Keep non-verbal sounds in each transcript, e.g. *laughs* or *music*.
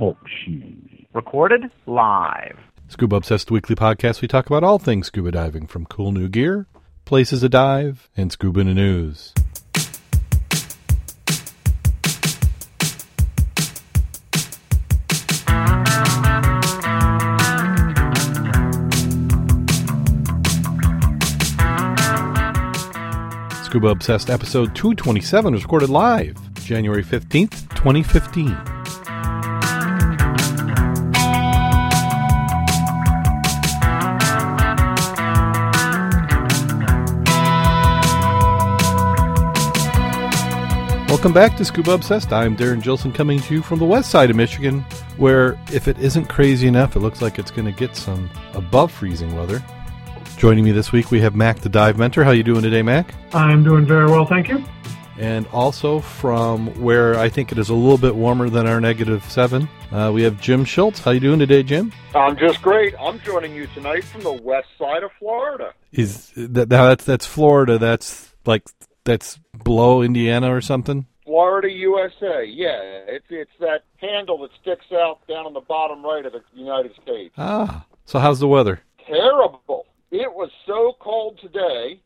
Talk Shoes. Recorded live. Scuba Obsessed Weekly Podcast, we talk about all things scuba diving, from cool new gear, places to dive, and scuba news. Scuba Obsessed episode 227 was recorded live January 15th, 2015. Welcome back to Scuba Obsessed. I'm Darren Gilson coming to you from the west side of Michigan, where if it isn't crazy enough, it looks like it's going to get some above freezing weather. Joining me this week, we have Mac the Dive Mentor. How you doing today, Mac? I'm doing very well, thank you. And also from where I think it is a little bit warmer than our negative seven, uh, we have Jim Schultz. How you doing today, Jim? I'm just great. I'm joining you tonight from the west side of Florida. Is that now that's that's Florida? That's like that's below Indiana or something? Florida, USA. Yeah, it's it's that handle that sticks out down on the bottom right of the United States. Ah, so how's the weather? Terrible. It was so cold today.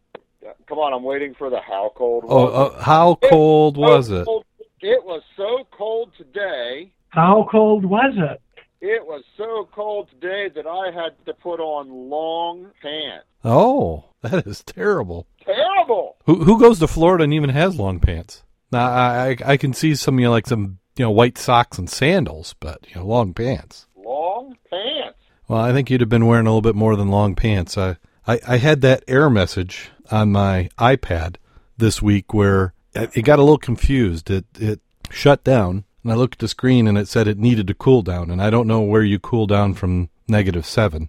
Come on, I'm waiting for the how cold. Oh, uh, how cold was it? Cold. It was so cold today. How cold was it? It was so cold today that I had to put on long pants. Oh, that is terrible. Terrible. Who who goes to Florida and even has long pants? Now I I, I can see some you know like some you know white socks and sandals, but you know long pants. Long pants. Well, I think you'd have been wearing a little bit more than long pants. I I, I had that error message on my iPad this week where it got a little confused. It it shut down, and I looked at the screen and it said it needed to cool down, and I don't know where you cool down from negative seven.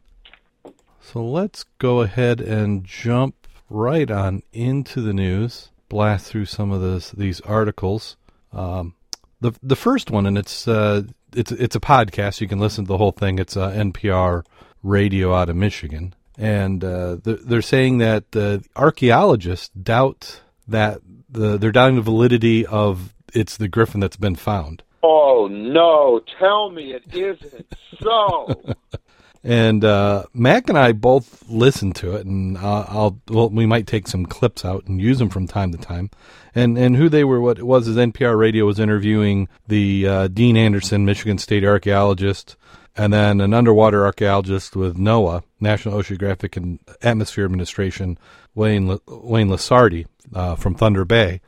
So let's go ahead and jump right on into the news. Blast through some of this these articles. Um, the the first one, and it's uh, it's it's a podcast. You can listen to the whole thing. It's uh, NPR radio out of Michigan, and uh, they're, they're saying that the archaeologists doubt that the they're doubting the validity of it's the Griffon that's been found. Oh no! Tell me it isn't so. *laughs* And uh, Mac and I both listened to it, and uh, I'll well, we might take some clips out and use them from time to time. And and who they were, what it was, is NPR Radio was interviewing the uh, Dean Anderson, Michigan State archaeologist, and then an underwater archaeologist with NOAA, National Oceanographic and Atmosphere Administration, Wayne Wayne Lusardi uh, from Thunder Bay.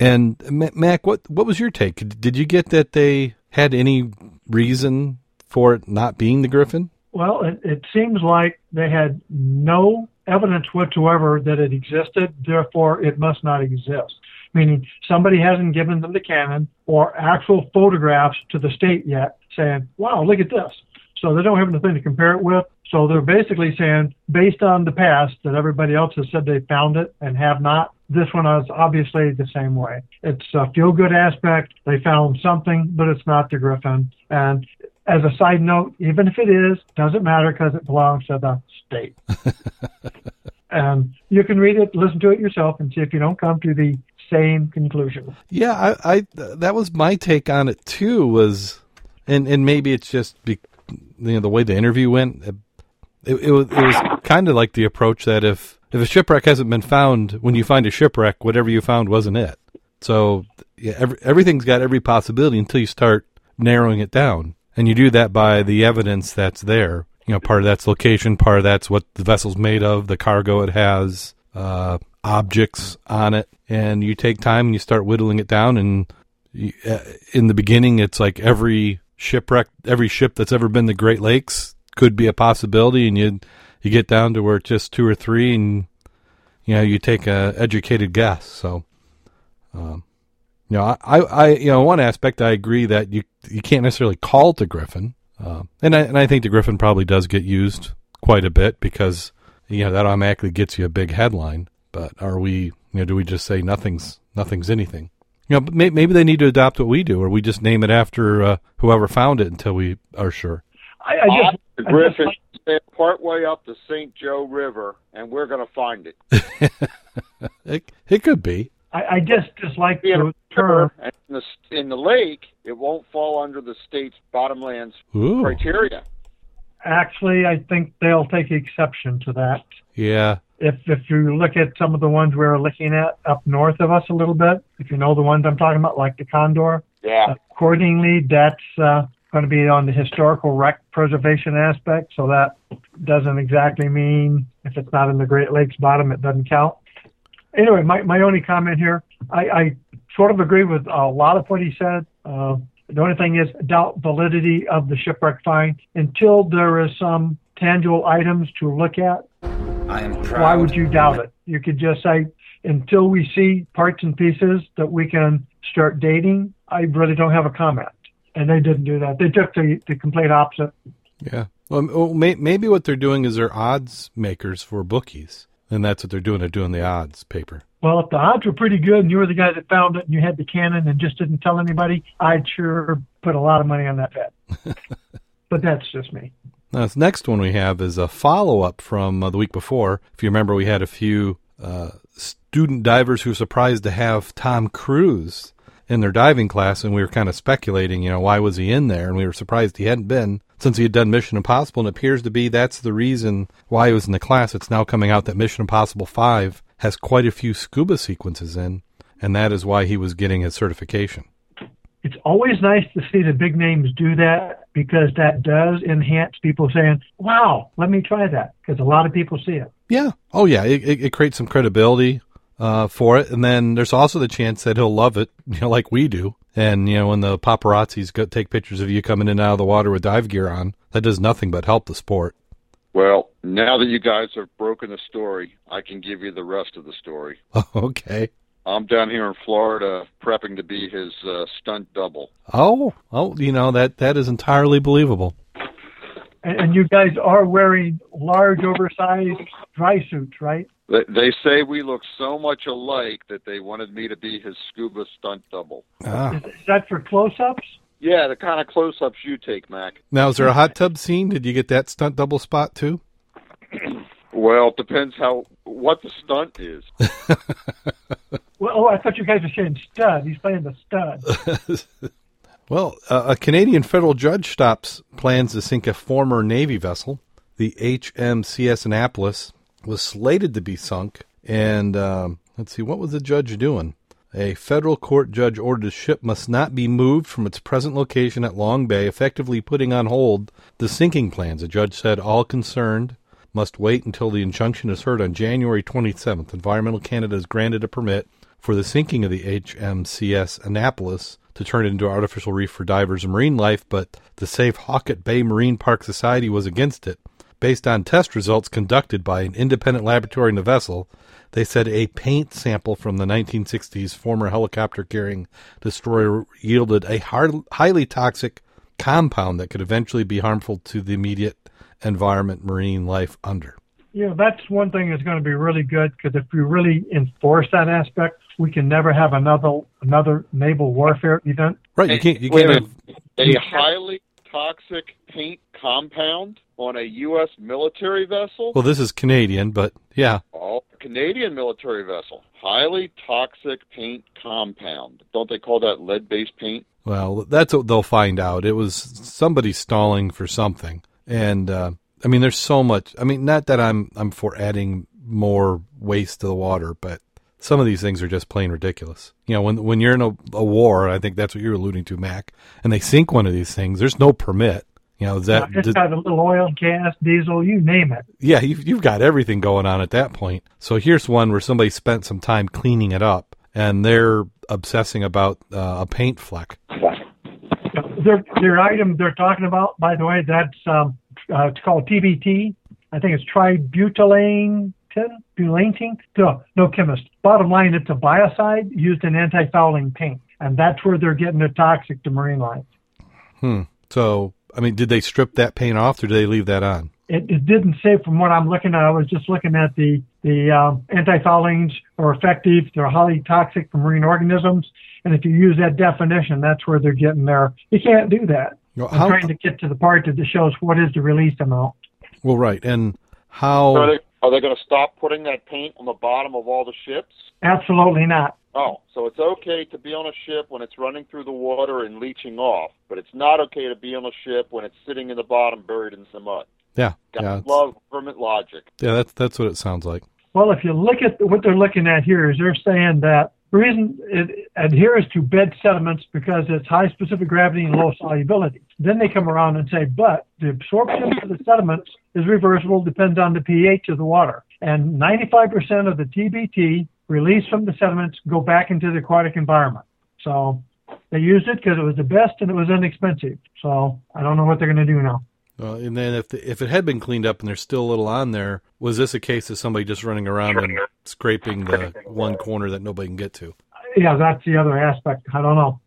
And Mac, what what was your take? Did you get that they had any reason for it not being the Griffon? Well, it, it seems like they had no evidence whatsoever that it existed, therefore it must not exist. Meaning somebody hasn't given them the canon or actual photographs to the state yet saying, wow, look at this. So they don't have anything to compare it with. So they're basically saying, based on the past that everybody else has said they found it and have not, this one is obviously the same way. It's a feel good aspect. They found something, but it's not the Griffon. And as a side note, even if it is, doesn't matter because it belongs to the state. *laughs* and you can read it, listen to it yourself, and see if you don't come to the same conclusion. Yeah, I, I that was my take on it too. Was and and maybe it's just be, you know the way the interview went. It, it was it was kind of like the approach that if if a shipwreck hasn't been found, when you find a shipwreck, whatever you found wasn't it. So yeah, every, everything's got every possibility until you start narrowing it down, and you do that by the evidence that's there. You know, part of that's location, part of that's what the vessel's made of, the cargo it has, uh, objects on it, and you take time and you start whittling it down. And you, uh, in the beginning, it's like every shipwreck, every ship that's ever been the Great Lakes could be a possibility, and you you get down to where it's just two or three, and you know you take a educated guess. So, um, you know, I, I, you know, one aspect I agree that you you can't necessarily call the Griffon, uh, and I and I think the Griffon probably does get used quite a bit because you know that automatically gets you a big headline. But are we, you know, do we just say nothing's nothing's anything? You know, but may, maybe they need to adopt what we do, or we just name it after uh, whoever found it until we are sure. I, I just, the Griffon just- stand partway up the St. Joe River, and we're going to find it. *laughs* it, it could be. I, I just dislike Be in a the term. and in the in the lake, it won't fall under the state's bottomlands Ooh, criteria. Actually, I think they'll take exception to that. yeah. If if you look at some of the ones we're looking at up north of us a little bit, if you know the ones I'm talking about, like the Condor, Yeah. accordingly, that's uh, going to be on the historical wreck preservation aspect. So that doesn't exactly mean if it's not in the Great Lakes bottom, it doesn't count. Anyway, my, my only comment here, I, I sort of agree with a lot of what he said. Uh, the only thing is doubt validity of the shipwreck find until there is some tangible items to look at. I am proud. Why would you doubt it? You could just say, until we see parts and pieces that we can start dating, I really don't have a comment. And they didn't do that. They took the, the complete opposite. Yeah. Well, may, maybe what they're doing is they're odds makers for bookies, and that's what they're doing. They're doing the odds paper. Well, if the odds were pretty good and you were the guy that found it and you had the cannon and just didn't tell anybody, I'd sure put a lot of money on that bet. *laughs* but that's just me. Now, this next one we have is a follow up from uh, the week before. If you remember, we had a few uh, student divers who were surprised to have Tom Cruise in their diving class, and we were kind of speculating, you know, why was he in there? And we were surprised he hadn't been since he had done Mission Impossible, and it appears to be that's the reason why he was in the class. It's now coming out that Mission Impossible 5 has quite a few scuba sequences in, and that is why he was getting his certification. It's always nice to see the big names do that because that does enhance people saying, wow, let me try that. Because a lot of people see it. Yeah. Oh, yeah. It, it, it creates some credibility uh, for it, and then there's also the chance that he'll love it, *laughs* you know, like we do. And you know, when the paparazzis go take pictures of you coming in and out of the water with dive gear on, that does nothing but help the sport. Well, now that you guys have broken the story, I can give you the rest of the story. *laughs* okay. I'm down here in Florida prepping to be his uh, stunt double. Oh, oh, you know that that is entirely believable. And, and you guys are wearing large, oversized dry suits, right? They, they say we look so much alike that they wanted me to be his scuba stunt double. Ah. Is, is that for close-ups? Yeah, the kind of close-ups you take, Mac. Now, is there a hot tub scene? Did you get that stunt double spot too? Well, it depends how what the stunt is. *laughs* Oh, I thought you guys were saying stud. He's playing the stud. *laughs* Well, uh, a Canadian federal judge stops plans to sink a former Navy vessel. The HMCS Annapolis was slated to be sunk, and um, let's see, what was the judge doing? A federal court judge ordered the ship must not be moved from its present location at Long Bay, effectively putting on hold the sinking plans. The judge said all concerned must wait until the injunction is heard on January 27th. Environmental Canada has granted a permit for the sinking of the HMCS Annapolis to turn it into an artificial reef for divers and marine life, but the Save Halkett Bay Marine Park Society was against it. Based on test results conducted by an independent laboratory in the vessel, they said a paint sample from the 1960s former helicopter carrying destroyer yielded a hard, highly toxic compound that could eventually be harmful to the immediate environment marine life under. Yeah, that's one thing that's going to be really good because if you really enforce that aspect, we can never have another another naval warfare event. Right, you can't you can't minute. A highly toxic paint compound on a U.S. military vessel? Well, this is Canadian, but yeah. Oh, Canadian military vessel. Highly toxic paint compound. Don't they call that lead-based paint? Well, that's what they'll find out. It was somebody stalling for something, and uh, I mean, there's so much. I mean, not that I'm I'm for adding more waste to the water, but some of these things are just plain ridiculous. You know, when when you're in a, a war, I think that's what you're alluding to, Mac, and they sink one of these things. There's no permit. You know, is that it's got a little oil, gas, diesel, you name it. yeah, you've, you've got everything going on at that point. So here's one where somebody spent some time cleaning it up, and they're obsessing about uh, a paint fleck. Their their item they're talking about, by the way, that's um, uh, it's called TBT. I think it's tributylane butylane. No, no chemist. Bottom line, it's a biocide used in anti-fouling paint, and that's where they're getting it toxic to marine life. Hmm. So, I mean, did they strip that paint off, or did they leave that on? It, it didn't say from what I'm looking at. I was just looking at the the um, anti-foulings are effective. They're highly toxic for marine organisms, and if you use that definition, that's where they're getting there. You can't do that. Well, I'm how- trying to get to the part that shows what is the release amount. Well, right, and Are how? They, are they going to stop putting that paint on the bottom of all the ships? Absolutely not. Oh, so it's okay to be on a ship when it's running through the water and leaching off, but it's not okay to be on a ship when it's sitting in the bottom buried in some mud. Yeah, Got yeah, love government logic. yeah. That's that's what it sounds like. Well, if you look at what they're looking at here, is they're saying that the reason it adheres to bed sediments because it's high specific gravity and low solubility. Then they come around and say, but the absorption of the sediments is reversible, depends on the pH of the water. And 95% of the TBT released from the sediments go back into the aquatic environment. So they used it because it was the best and it was inexpensive. So I don't know what they're going to do now. Uh, and then if the, if it had been cleaned up and there's still a little on there, was this a case of somebody just running around and scraping the one corner that nobody can get to? Yeah, that's the other aspect. I don't know.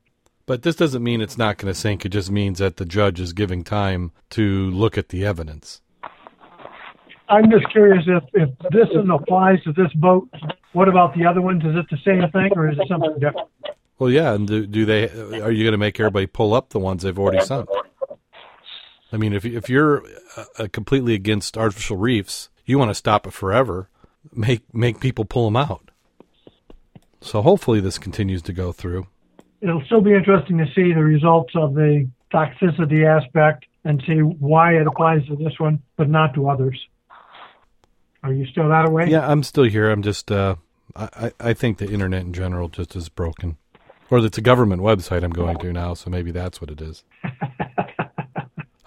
But this doesn't mean it's not going to sink. It just means that the judge is giving time to look at the evidence. I'm just curious if, if this one applies to this boat. What about the other ones? Is it the same thing or is it something different? Well, yeah, and do, do they? Are you going to make everybody pull up the ones they've already sunk? I mean, if if you're uh, completely against artificial reefs, you want to stop it forever. Make make people pull them out. So hopefully this continues to go through. It'll still be interesting to see the results of the toxicity aspect and see why it applies to this one but not to others. Are you still that way? Yeah, I'm still here. I'm just. Uh, I I- I think the internet in general just is broken, or it's a government website I'm going to now. So maybe that's what it is. *laughs*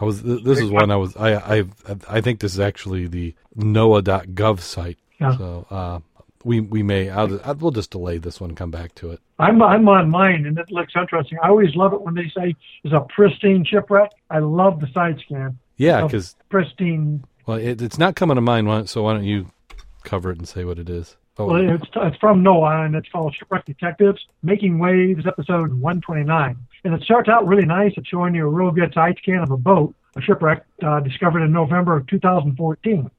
I was. This is one I was. I I I think this is actually the NOAA.gov site. Yeah. So uh, we we may. I'll, I, we'll just delay this one and come back to it. I'm I'm on mine and it looks interesting. I always love it when they say it's a pristine shipwreck. I love the side scan. Yeah, because Pristine. well, it, it's not coming to mind. So why don't you cover it and say what it is? Oh, Well, it's, it's from NOAA and it's called Shipwreck Detectives Making Waves, episode 129. And it starts out really nice. It's showing you a real good side scan of a boat, a shipwreck uh, discovered in November of 2014.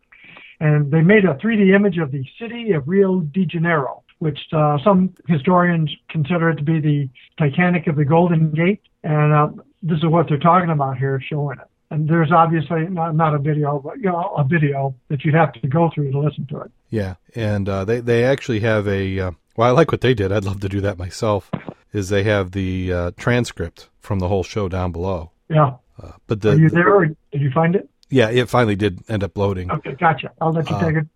And they made a 3D image of the city of Rio de Janeiro, which uh, some historians consider it to be the Titanic of the Golden Gate. And uh, this is what they're talking about here, showing it. And there's obviously not, not a video, but you know, a video that you'd have to go through to listen to it. Yeah, and uh, they they actually have a. Uh, well, I like what they did. I'd love to do that myself. Is they have the uh, transcript from the whole show down below. Yeah. Uh, but the, Are you the- there or did you find it? yeah, it finally did end up loading. Okay, gotcha. I'll let you Uh, take it.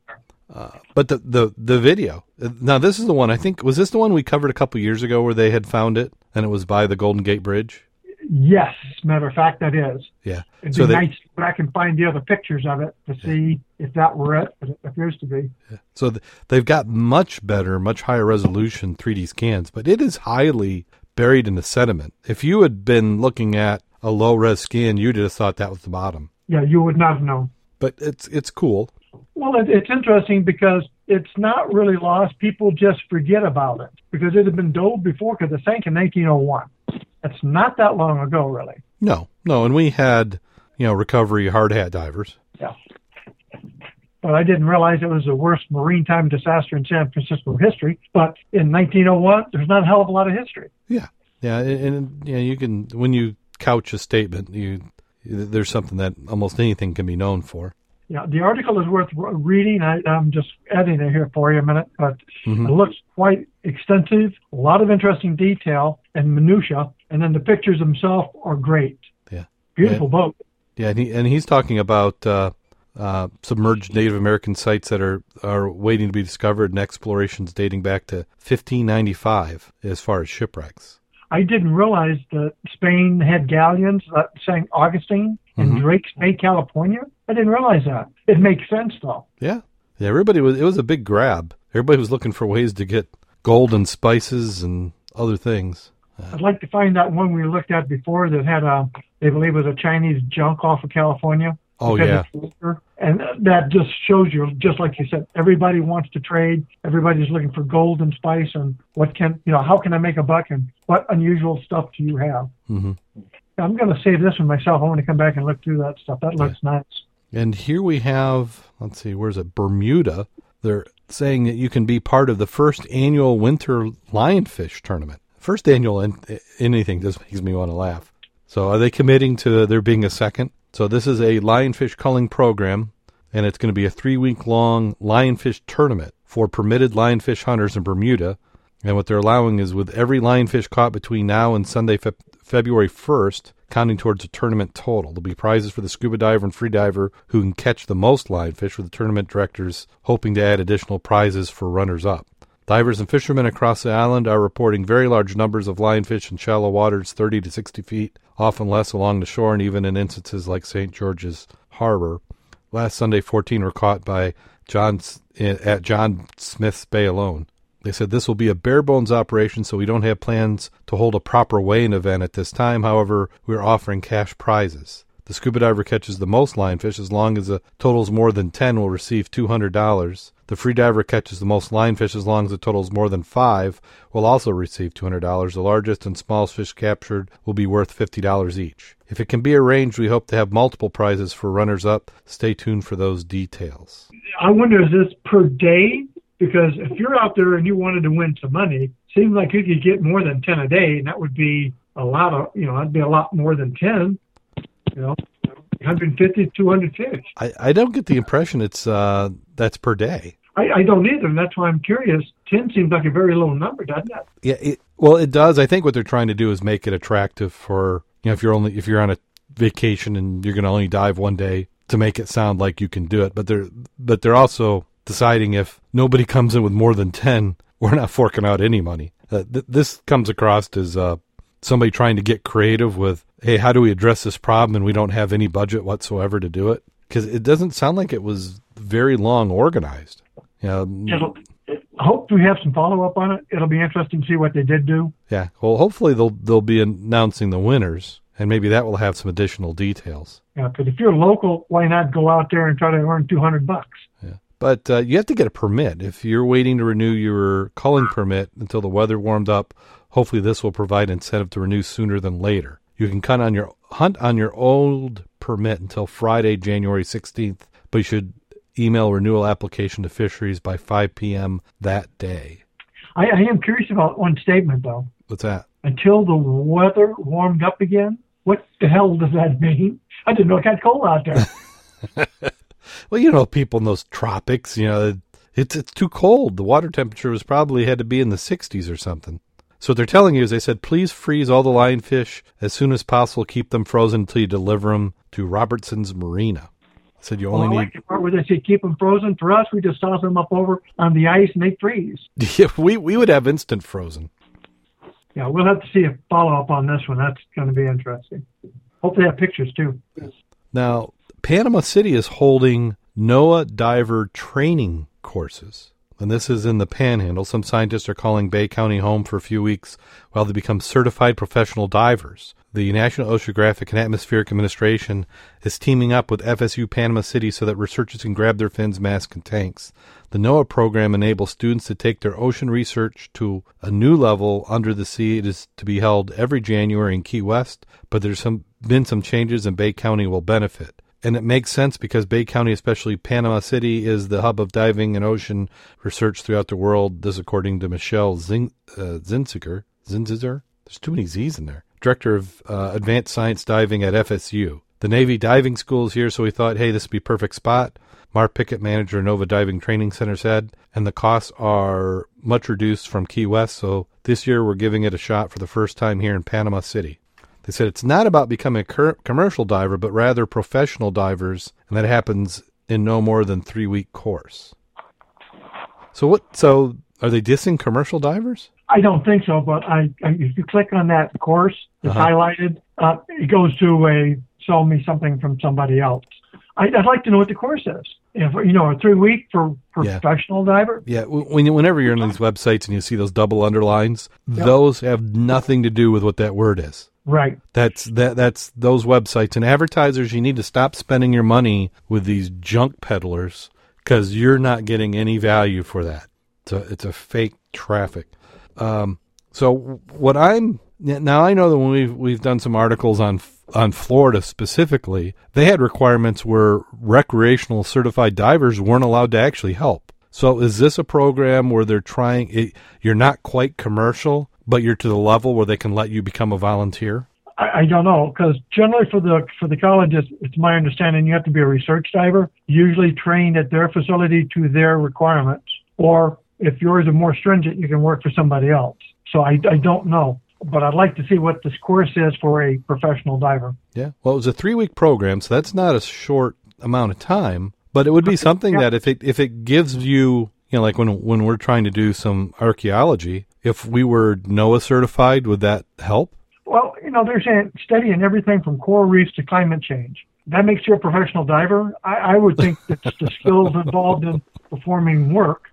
But the the the video. uh, Now this is the one I think was this the one we covered a couple years ago where they had found it and it was by the Golden Gate Bridge. Yes, matter of fact, that is. Yeah. It'd So be they nice if I can find the other pictures of it to see if that were it, but it appears to be. so th- they've got much better, much higher resolution 3D scans, but it is highly buried in the sediment. If you had been looking at a low res scan, you'd have thought that was the bottom. Yeah, you would not have known. But it's it's cool. Well, it, it's interesting because it's not really lost. People just forget about it because it had been dove before because it sank in 1901. It's not that long ago, really. No, no, and we had you know recovery hard hat divers. Yeah. But I didn't realize it was the worst maritime disaster in San Francisco history. But in 1901, there's not a hell of a lot of history. Yeah, yeah, and, and yeah, you can when you couch a statement, you there's something that almost anything can be known for. Yeah, the article is worth reading. I, I'm just editing it here for you a minute, but Mhm. it looks quite extensive, a lot of interesting detail and minutia, and then the pictures themselves are great. Yeah. Beautiful boat. Yeah, and, he, and he's talking about uh, uh, submerged Native American sites that are, are waiting to be discovered and explorations dating back to 1595 as far as shipwrecks. I didn't realize that Spain had galleons that St. Augustine in Mhm. Drake's Bay, California. I didn't realize that. It makes sense though. Yeah, yeah. Everybody was. It was a big grab. Everybody was looking for ways to get gold and spices and other things. I'd like to find that one we looked at before that had a, they believe it was a Chinese junk off of California. Oh yeah. And that just shows you, just like you said, everybody wants to trade. Everybody's looking for gold and spice and what can, you know, how can I make a buck and what unusual stuff do you have? Mm-hmm. I'm going to save this one myself. I want to come back and look through that stuff. That looks nice. And here we have. Let's see. Where's it? Bermuda. They're saying that you can be part of the first annual winter lionfish tournament. First annual and anything just makes me want to laugh. So are they committing to there being a second? So this is a lionfish culling program, and it's going to be a three week long lionfish tournament for permitted lionfish hunters in Bermuda. And what they're allowing is with every lionfish caught between now and Sunday, Fe- February 1st, counting towards a tournament total. There'll be prizes for the scuba diver and free diver who can catch the most lionfish, with the tournament directors hoping to add additional prizes for runners up. Divers and fishermen across the island are reporting very large numbers of lionfish in shallow waters 30 to 60 feet, often less along the shore, and even in instances like St. George's Harbor. Last Sunday, 14 were caught by John at John Smith's Bay alone. They said this will be a bare bones operation, so we don't have plans to hold a proper weigh in event at this time. However, we are offering cash prizes. The scuba diver catches the most lionfish as long as the total's more than 10 will receive $200. The free diver catches the most lionfish as long as the total's more than 5 will also receive $200. The largest and smallest fish captured will be worth $50 each. If it can be arranged, we hope to have multiple prizes for runners up. Stay tuned for those details. I wonder is this per day because if you're out there and you wanted to win some money, seems like you could get more than 10 a day, and that would be a lot of, you know, that'd be a lot more than 10, you know, 150, 200 fish. I, I don't get the impression it's, uh, that's per day. I, I don't either, and that's why I'm curious. 10 seems like a very low number, doesn't it? Yeah, it, well, it does. I think what they're trying to do is make it attractive for, you know, if you're only, if you're on a vacation and you're going to only dive one day to make it sound like you can do it. But they're, but they're also, deciding if nobody comes in with more than 10, *laughs* we're not forking out any money. Uh, th- this comes across as uh, somebody trying to get creative with, hey, how do we address this problem? And we don't have any budget whatsoever to do it. Because it doesn't sound like it was very long organized. Yeah. It'll, I hope we have some follow up on it. It'll be interesting to see what they did do. Yeah. Well, hopefully they'll they'll be announcing the winners, and maybe that will have some additional details. Yeah, because if you're local, why not go out there and try to earn two hundred bucks? But uh, you have to get a permit. If you're waiting to renew your culling permit until the weather warmed up, hopefully this will provide incentive to renew sooner than later. You can cut on your hunt on your old permit until Friday, January 16th, but you should email renewal application to fisheries by 5 p.m. that day. I, I am curious about one statement though. What's that? Until the weather warmed up again. What the hell does that mean? I didn't know it got cold out there. *laughs* well, you know, people in those tropics, you know, it's it's too cold. The water temperature was probably had to be in the 60s or something. So what they're telling you is they said, please freeze all the lionfish as soon as possible. Keep them frozen until you deliver them to Robertson's Marina. I said you only well, I like need. The part where they say keep them frozen. For us, we just toss them up over on the ice and they freeze. *laughs* Yeah, we we would have instant frozen. Yeah, we'll have to see a follow up on this one. That's going to be interesting. Hopefully, have pictures too. Now, Panama City is holding NOAA diver training courses. And this is in the panhandle. Some scientists are calling Bay County home for a few weeks while they become certified professional divers. The National Oceanographic and Atmospheric Administration is teaming up with FSU Panama City so that researchers can grab their fins, masks, and tanks. The NOAA program enables students to take their ocean research to a new level under the sea. It is to be held every January in Key West, but there's some, been some changes and Bay County will benefit and it makes sense because Bay County, especially Panama City, is the hub of diving and ocean research throughout the world. This, according to Michelle Zin, uh, Zinziger. There's too many Z's in there. Director of uh, Advanced Science Diving at FSU. The Navy Diving School is here, so we thought, hey, this would be perfect spot. Mark Pickett, manager NOAA Diving Training Center, said, and the costs are much reduced from Key West, so this year we're giving it a shot for the first time here in Panama City. They said it's not about becoming a cur- commercial diver, but rather professional divers, and that happens in no more than three week course. So what? So are they dissing commercial divers? I don't think so, but I, I if you click on that course, it's uh-huh. highlighted. Uh, it goes to a sell me something from somebody else. I, would like to know what the course is. If you know, a three week for yeah. professional diver. Yeah, when whenever you're on these websites and you see those double underlines, yep. those have nothing to do with what that word is. Right. That's that that's those websites and advertisers you need to stop spending your money with these junk peddlers cuz you're not getting any value for that. It's a it's a fake traffic. Um, so what I'm now I know that when we've we've done some articles on on Florida specifically, they had requirements where recreational certified divers weren't allowed to actually help. So is this a program where they're trying it, you're not quite commercial, but you're to the level where they can let you become a volunteer? I, I don't know because generally for the for the colleges, it's my understanding you have to be a research diver, usually trained at their facility to their requirements, or if yours are more stringent, you can work for somebody else. So I, I don't know, but I'd like to see what this course is for a professional diver. Yeah. Well, it was a three week program, so that's not a short amount of time, but it would be something Yeah. that if it if it gives you, you know, like when when we're trying to do some archaeology, if we were NOAA certified, would that help? Well, you know, they're saying studying everything from coral reefs to climate change. That makes you a professional diver. I, I would think that the skills involved in performing work,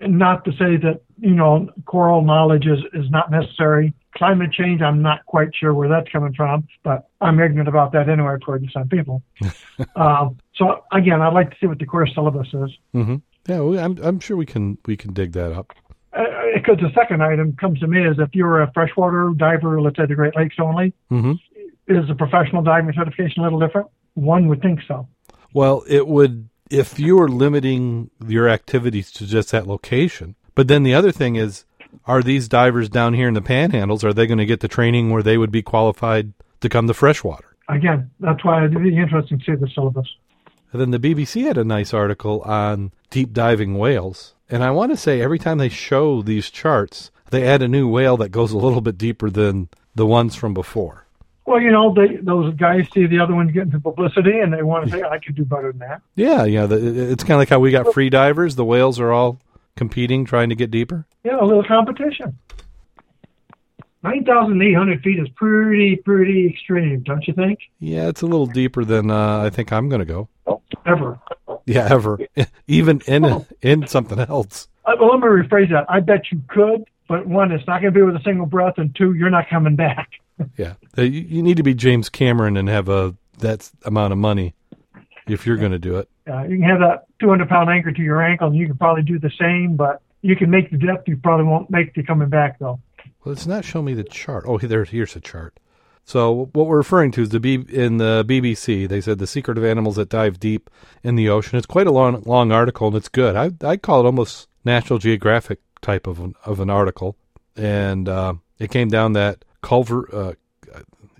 not to say that, you know, coral knowledge is, is not necessary. Climate change, I'm not quite sure where that's coming from, but I'm ignorant about that anyway, according to some people. *laughs* um, so again, I'd like to see what the course syllabus is. Mm-hmm. Yeah, I'm I'm sure we can we can dig that up. Because the second item comes to me is if you're a freshwater diver, let's say the Great Lakes only, Mm-hmm. is the professional diving certification a little different? One would think so. Well, it would if you were limiting your activities to just that location. But then the other thing is, are these divers down here in the panhandles? Are they going to get the training where they would be qualified to come to freshwater? Again, that's why it'd be interesting to see the syllabus. And then the BBC had a nice article on deep diving whales. And I want to say every time they show these charts, they add a new whale that goes a little bit deeper than the ones from before. Well, you know, they, those guys see the other ones getting some publicity, and they want to say, "I could do better than that." Yeah, yeah. The, it's kind of like how we got free divers. The whales are all competing, trying to get deeper. Yeah, a little competition. Nine thousand eight hundred feet is pretty, pretty extreme, don't you think? Yeah, it's a little deeper than uh, I think I'm going to go. Ever. Yeah, ever. *laughs* Even in in something else. Uh, well, let me rephrase that. I bet you could, but one, it's not going to be with a single breath, and two, you're not coming back. *laughs* Yeah, Uh, you, you need to be James Cameron and have a that amount of money if you're going to do it. Uh, you can have that 200 pound anchor to your ankle, and you can probably do the same, but you can make the depth. You probably won't make the coming back though. Well, it's not showing me the chart. Oh, there, here's a chart. So what we're referring to is the B, in the BBC. They said the secret of animals that dive deep in the ocean. It's quite a long, long article, and it's good. I I call it almost National Geographic type of an, of an article, and uh, it came down that Culver. Uh,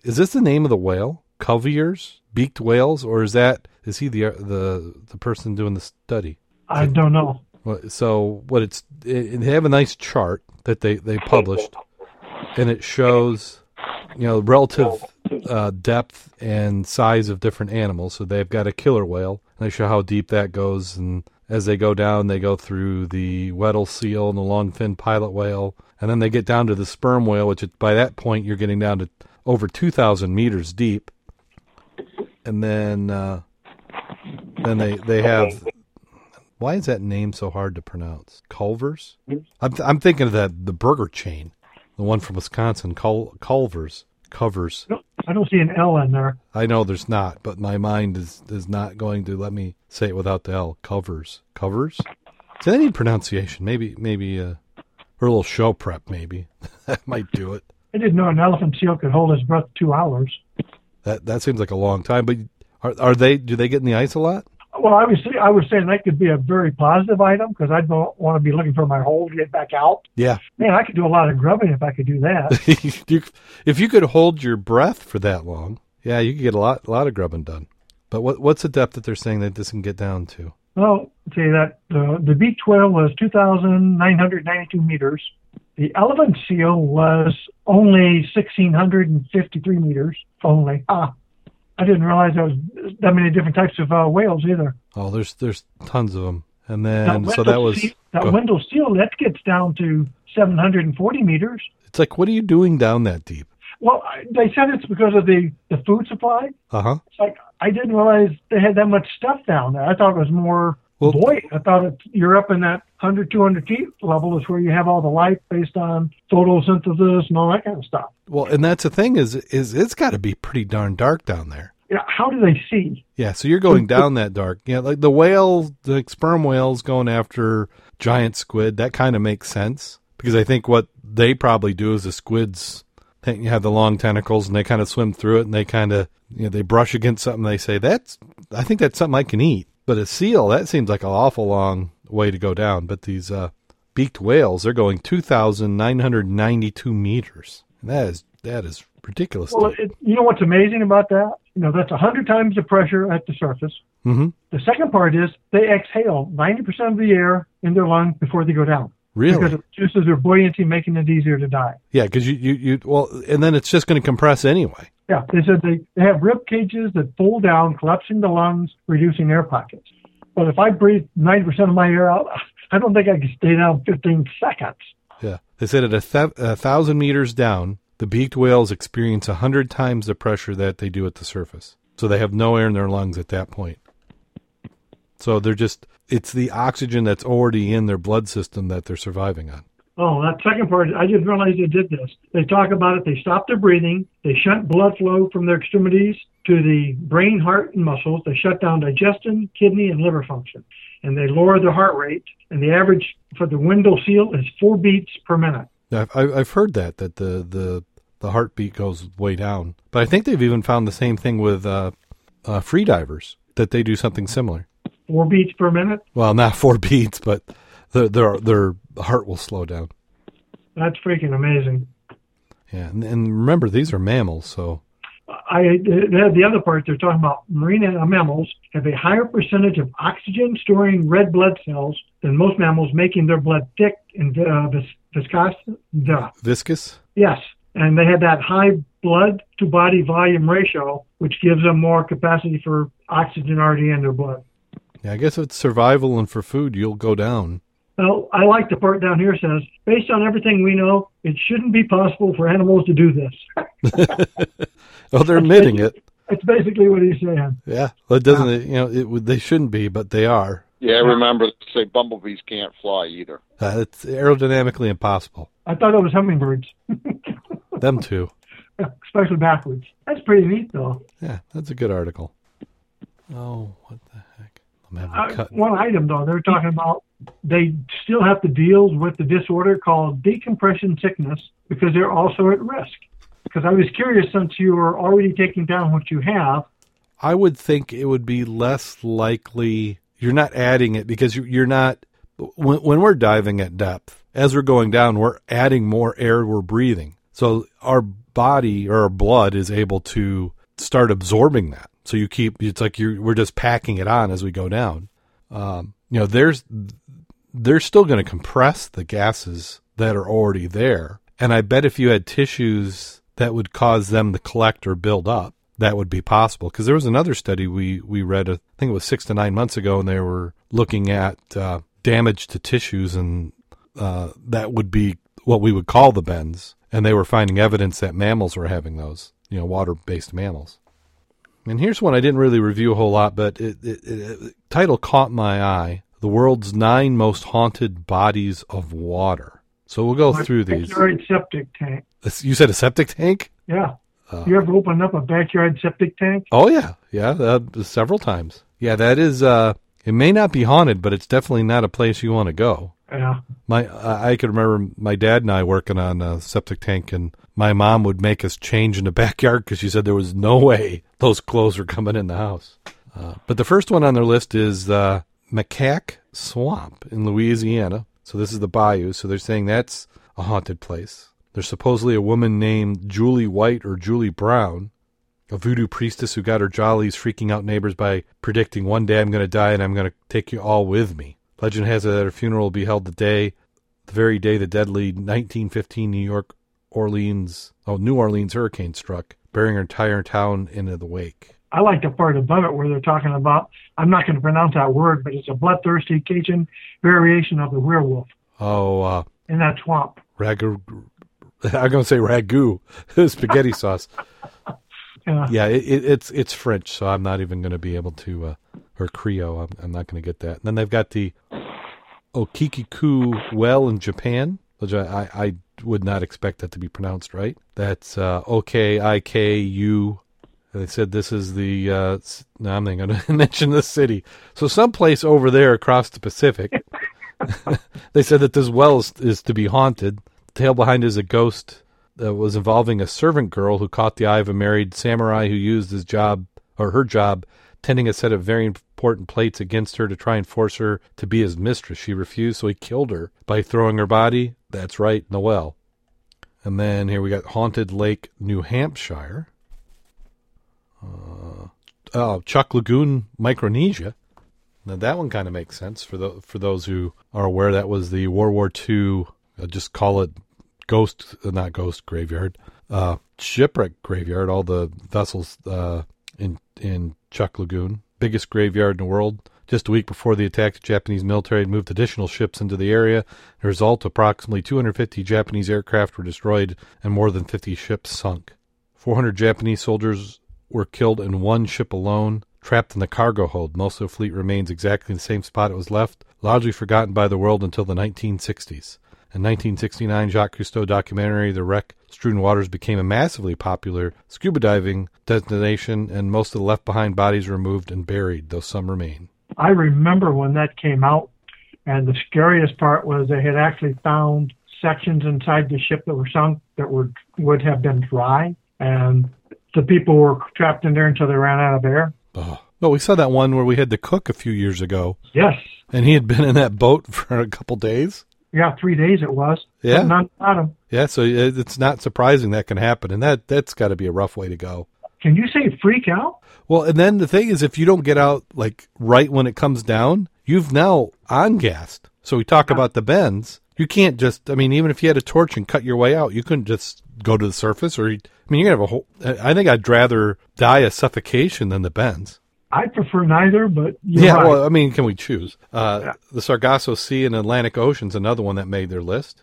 is this the name of the whale? Cuviers, beaked whales, or is that is he the the the person doing the study? I don't know. So what it's it, they have a nice chart that they they published, and it shows you know relative uh, depth and size of different animals. So they've got a killer whale, and they show how deep that goes. And as they go down, they go through the Weddell seal and the long fin pilot whale, and then they get down to the sperm whale, which it- by that point you're getting down to over two thousand meters deep. And then uh, then they they have why is that name so hard to pronounce? Culvers? I'm, th- I'm thinking of that the burger chain, the one from Wisconsin, Cul- Culvers, covers. No, I don't see an L in there. I know there's not, but my mind is is not going to let me say it without the L. Covers, covers. So they need pronunciation. Maybe maybe uh, or a little show prep. Maybe *laughs* that might do it. I didn't know an elephant seal could hold his breath two hours. That that seems like a long time. But are are they? Do they get in the ice a lot? Well, I was I was saying that could be a very positive item because I don't want to be looking for my hole to get back out. Yeah. Man, I could do a lot of grubbing if I could do that. *laughs* if you could hold your breath for that long, yeah, you could get a lot, a lot of grubbing done. But what, what's the depth that they're saying that this can get down to? well, say that uh, the beaked whale was 2,992 meters. The elephant seal was only 1,653 meters. Only. Ah, I didn't realize there was that many different types of uh, whales either. Oh, there's there's tons of them, and That then so that was seal, that Wendell seal that gets down to 740 meters. it's like what are you doing down that deep? Well, I- they said it's because of the the food supply. Uh huh. It's like I didn't realize they had that much stuff down there. I thought it was more Well- buoyant. I thought it, you're up in that 100, 200 feet level is where you have all the life based on photosynthesis and all that kind of stuff. Well, and that's the thing is is it's got to be pretty darn dark down there. Yeah, how do they see? Yeah, so you're going down that dark. Yeah, like the whale, the sperm whales going after giant squid. That kind of makes sense because I think what they probably do is the squids they have the long tentacles and they kind of swim through it and they kind of you know they brush against something. They say that's I think that's something I can eat. But a seal that seems like an awful long way to go down. But these uh, beaked whales they're going two thousand nine hundred ninety two meters. And that is that is ridiculous. Well, it, you know what's amazing about that? You know, that's 100 times the pressure at the surface. hmm The second part is they exhale 90% of the air in their lungs before they go down. Really? because it reduces their buoyancy, making it easier to dive. Yeah, because you, you you well, and then it's just going to compress anyway. Yeah, they said they, they have rib cages that fold down, collapsing the lungs, reducing air pockets. But if I breathe 90% of my air out, *laughs* I don't think I can stay down 15 seconds. Yeah, they said at a, th- a thousand meters down, the beaked whales experience a hundred times the pressure that they do at the surface. So they have no air in their lungs at that point. So they're just it's the oxygen that's already in their blood system that they're surviving on. Oh, that second part, I didn't realize they did this. They talk about it, they stop their breathing, they shunt blood flow from their extremities to the brain, heart, and muscles. They shut down digestion, kidney, and liver function. And they lower their heart rate. And the average for the window seal is four beats per minute. I've, I've heard that that the the the heartbeat goes way down, but I think they've even found the same thing with uh, uh, free divers that they do something similar. Four beats per minute? Well, not four *laughs* beats, but their their their heart will slow down. That's freaking amazing. Yeah, and, and remember these are mammals, so I the the other part they're talking about marine mammals have a higher percentage of oxygen storing red blood cells than most mammals, making their blood thick and uh, vis- viscous. Duh. viscous. Yes, and they have that high blood to body volume ratio, which gives them more capacity for oxygen already in their blood. Yeah, I guess if it's survival and for food, you'll go down. Well, I like the part down here says, based on everything we know, it shouldn't be possible for animals to do this. *laughs* Oh, they're admitting it. That's basically what he's saying. Yeah, well, it doesn't. You know, it. They shouldn't be, but they are. Yeah, remember to say bumblebees can't fly either. Uh, it's aerodynamically impossible. I thought it was hummingbirds, *laughs* Them too. especially backwards. That's pretty neat, though. Yeah, that's a good article. Oh, what the heck? I'm having Uh, one item, though, they're talking about they still have to deal with the disorder called decompression sickness because they're also at risk. Because I was curious, since you are already taking down what you have, I would think it would be less likely. You're not adding it because you- you're not. When, when we're diving at depth, as we're going down, we're adding more air we're breathing. So our body or our blood is able to start absorbing that. So you keep. It's like you're. We're just packing it on as we go down. Um, you know, there's. They're still going to compress the gases that are already there, and I bet if you had tissues that would cause them to collect or build up, that would be possible. Because there was another study we we read, I think it was six to nine months ago, and they were looking at uh, damage to tissues, and uh, that would be what we would call the bends, and they were finding evidence that mammals were having those, you know, water-based mammals. And here's one I didn't really review a whole lot, but it, it, it, it title caught my eye: "The World's Nine Most Haunted Bodies of Water." So we'll go through these. backyard septic tank. You said a septic tank? Yeah. Uh, you ever opened up a backyard septic tank? Oh yeah, yeah, uh, several times. Yeah, that is. Uh, it may not be haunted, but it's definitely not a place you want to go. Yeah. My, I could remember my dad and I working on a septic tank, and my mom would make us change in the *laughs* backyard because she said there was no way those clothes were coming in the house. Uh, but the first one on their list is uh, Manchac Swamp in Louisiana. So this is the bayou. So they're saying that's a haunted place. There's supposedly a woman named Julie White or Julie Brown, a voodoo priestess who got her jollies freaking out neighbors by predicting one day I'm going to die and I'm going to take you all with me. Legend has it that her funeral will be held the day, the very day the deadly 1915 New York Orleans, oh New Orleans hurricane struck, burying her entire town into the wake. I like the part above it where they're talking about, I'm not going to pronounce that word, but it's a bloodthirsty Cajun variation of the werewolf Oh, uh, in that swamp. ragu. I'm going to say ragu, *laughs* spaghetti *laughs* sauce. Yeah. Yeah, it, it, it's it's French, so I'm not even going to be able to, uh, or Creole. I'm, I'm not going to get that. And then they've got the Okikiku well in Japan, which I, I, I would not expect that to be pronounced right. That's uh, O K I K U. They said this is the. Uh, no, I'm not going *laughs* to mention the city. So someplace over there across the Pacific. *laughs* they said that this well is, is to be haunted. The tale behind is a ghost that was involving a servant girl who caught the eye of a married samurai who used his job or her job tending a set of very important plates against her to try and force her to be his mistress. She refused, so he killed her by throwing her body. That's right, in the well. And then here we got Haunted Lake, New Hampshire. Uh, oh, Chuuk Lagoon, Micronesia. Now that one kind of makes sense for the for those who are aware. That was the World War II. Uh, just call it ghost, uh, not ghost graveyard, uh, shipwreck graveyard. All the vessels uh, in in Chuuk Lagoon, biggest graveyard in the world. Just a week before the attack, the Japanese military had moved additional ships into the area. The result, approximately 250 Japanese aircraft were destroyed and more than 50 ships sunk. 400 Japanese soldiers were killed in one ship alone, trapped in the cargo hold. Most of the fleet remains exactly in the same spot it was left, largely forgotten by the world until the 1960s. In 1969, Jacques Cousteau documentary The Wreck Strewn Waters became a massively popular scuba diving destination, and most of the left behind bodies were removed and buried, though some remain. I remember when that came out, and the scariest part was they had actually found sections inside the ship that were sunk that were would have been dry, and the people were trapped in there until they ran out of air. Oh. Well, we saw that one where we had the cook a few years ago, Yes, and he had been in that boat *laughs* for a couple days. Yeah, three days it was. Yeah. About 'em. Yeah, so it's not surprising that can happen, and that that's got to be a rough way to go. Can you say freak out? Well, and then the thing is, if you don't get out like right when it comes down, you've now on gassed. So we talk about the bends. You can't just. I mean, even if you had a torch and cut your way out, you couldn't just go to the surface. Or I mean, you're gonna have a whole. I think I'd rather die of suffocation than the bends. I prefer neither, but yeah, right. well, I mean, can we choose? Uh, Yeah. The Sargasso Sea and Atlantic Ocean's another one that made their list.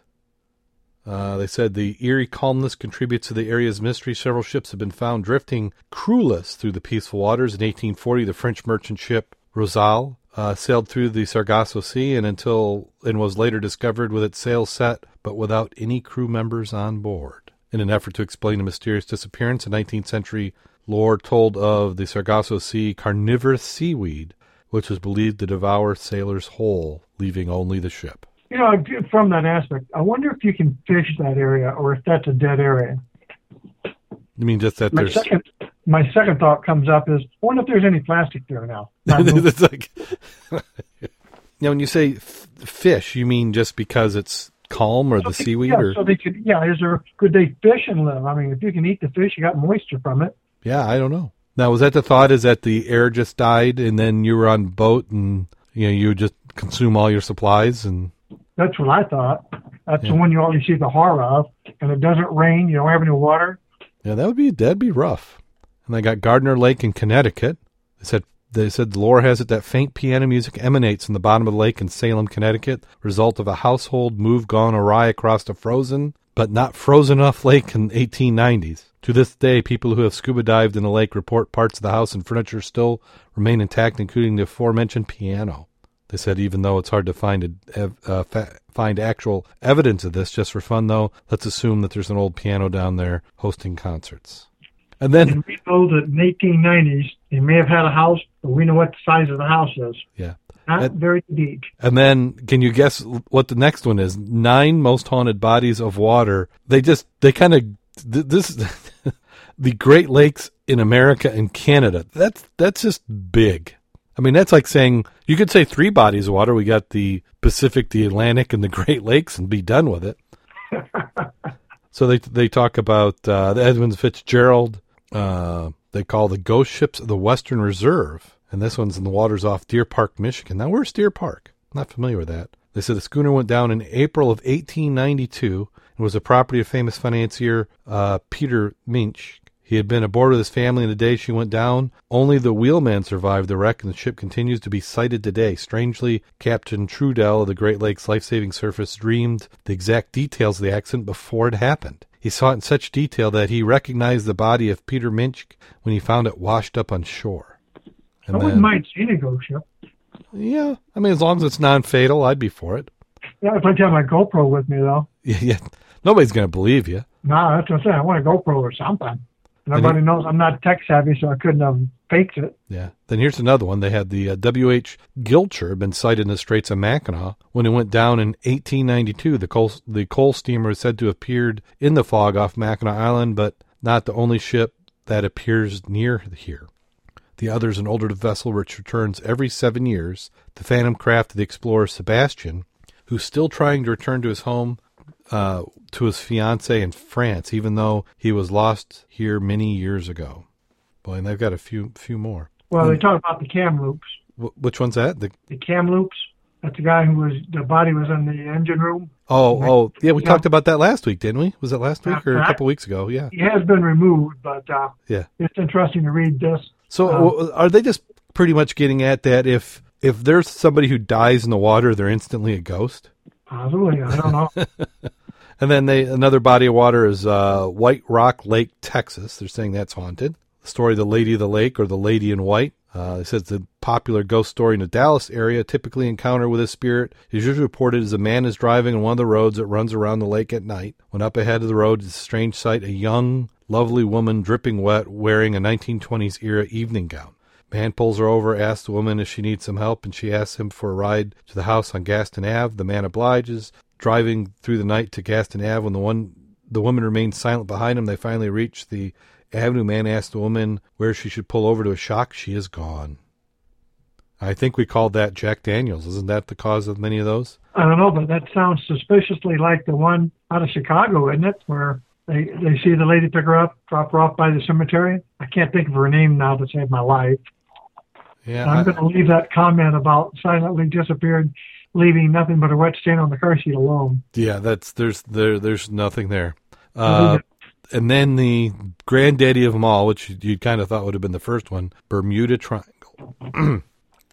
Uh, they said the eerie calmness contributes to the area's mystery. Several ships have been found drifting crewless through the peaceful waters. In 1840, the French merchant ship Rosal uh, sailed through the Sargasso Sea and until and was later discovered with its sails set, but without any crew members on board. In an effort to explain the mysterious disappearance, a 19th century lore told of the Sargasso Sea carnivorous seaweed, which was believed to devour sailors whole, leaving only the ship. you know, from that aspect, I wonder if you can fish that area or if that's a dead area. You mean just that My there's second, my second thought comes up is, I wonder if there's any plastic there now. *laughs* It's like *laughs* now when you say f- fish, you mean just because it's calm or the seaweed yeah, or so they could, yeah, is there, could they fish and live? I mean, if you can eat the fish, you got moisture from it. Yeah, I don't know. Now was that the thought? Is that the air just died and then you were on boat and you know you would just consume all your supplies and That's what I thought. That's Yeah. the one you always see the horror of. And it doesn't rain, you don't have any water. Yeah, that would be that'd be rough. And they got Gardner Lake in Connecticut. They said they said the lore has it that faint piano music emanates from the bottom of the lake in Salem, Connecticut, result of a household move gone awry across a frozen but not frozen enough lake in 1890s. To this day, people who have scuba dived in the lake report parts of the house and furniture still remain intact, including the aforementioned piano. They said even though it's hard to find a, uh, fa- find actual evidence of this, just for fun though, let's assume that there's an old piano down there hosting concerts. And then, And we know that in the 1890s, they may have had a house, but we know what the size of the house is. yeah. Not That- very deep. And then, can you guess what the next one is? Nine most haunted bodies of water. They just, they kind of, th- this, *laughs* the Great Lakes in America and Canada. That's, that's just big. I mean, that's like saying, you could say three bodies of water. We got the Pacific, the Atlantic, and the Great Lakes and be done with it. *laughs* so they, they talk about, uh, the Edmund Fitzgerald, uh, they call the ghost ships of the Western Reserve. And this one's in the waters off Deer Park, Michigan. Now, where's Deer Park? I'm not familiar with that. They said the schooner went down in April of 1892 and was the property of famous financier uh, Peter Minch. He had been aboard with his family on the day she went down. Only the wheelman survived the wreck, and the ship continues to be sighted today. Strangely, Captain Trudell of the Great Lakes Life Saving Service dreamed the exact details of the accident before it happened. He saw it in such detail that he recognized the body of Peter Minch when he found it washed up on shore. I wouldn't mind seeing a ghost ship. Yeah, I mean, as long as it's non-fatal, I'd be for it. Yeah, if I have my GoPro with me, though. *laughs* Yeah, yeah. nobody's going to believe you. No, that's what I'm saying. I want a GoPro or something. And everybody knows I'm not tech savvy, so I couldn't have faked it. Yeah. Then here's another one. They had the uh, W.H. Gilcher been sighted in the Straits of Mackinac when it went down in 1892. The coal the coal steamer is said to have appeared in the fog off Mackinac Island, but not the only ship that appears near here. The other is an older vessel which returns every seven years. The Phantom craft of the explorer Sebastian, who's still trying to return to his home uh, to his fiancee in France, even though he was lost here many years ago. Boy, and they've got a few few more. Well, they talk about the Kamloops. Wh- which one's that? The The Kamloops. That's the guy who was the body was in the engine room. oh oh yeah, we Yeah. talked about that last week, didn't we? Was it last week or a Uh, couple weeks ago? Yeah. He has been removed, but uh, Yeah. it's interesting to read this. So Um, are they just pretty much getting at that if if there's somebody who dies in the water, they're instantly a ghost? Possibly, I don't know. *laughs* And then they another body of water is uh, White Rock Lake, Texas. They're saying that's haunted. The story of the Lady of the Lake or the Lady in White. Uh, it says the popular ghost story in the Dallas area. Typically, encounter with a spirit is usually reported as a man is driving on one of the roads that runs around the lake at night. When up ahead of the road is a strange sight: a young, lovely woman dripping wet, wearing a 1920s era evening gown. Man pulls her over, asks the woman if she needs some help, and she asks him for a ride to the house on Gaston Ave. The man obliges, driving through the night to Gaston Ave. When the one the woman remains silent behind him, they finally reach the avenue. Man asks the woman where she should pull over to a shock. She is gone. I think we called that Jack Daniels. Isn't that the cause of many of those? I don't know, but that sounds suspiciously like the one out of Chicago, isn't it? Where they they see the lady pick her up, drop her off by the cemetery. I can't think of her name now to save my life. Yeah, I'm going to leave that comment about silently disappeared, leaving nothing but a wet stain on the car seat alone. Yeah, that's there's there there's nothing there. Uh, and then the granddaddy of them all, which you, you kind of thought would have been the first one, Bermuda Triangle. *clears throat*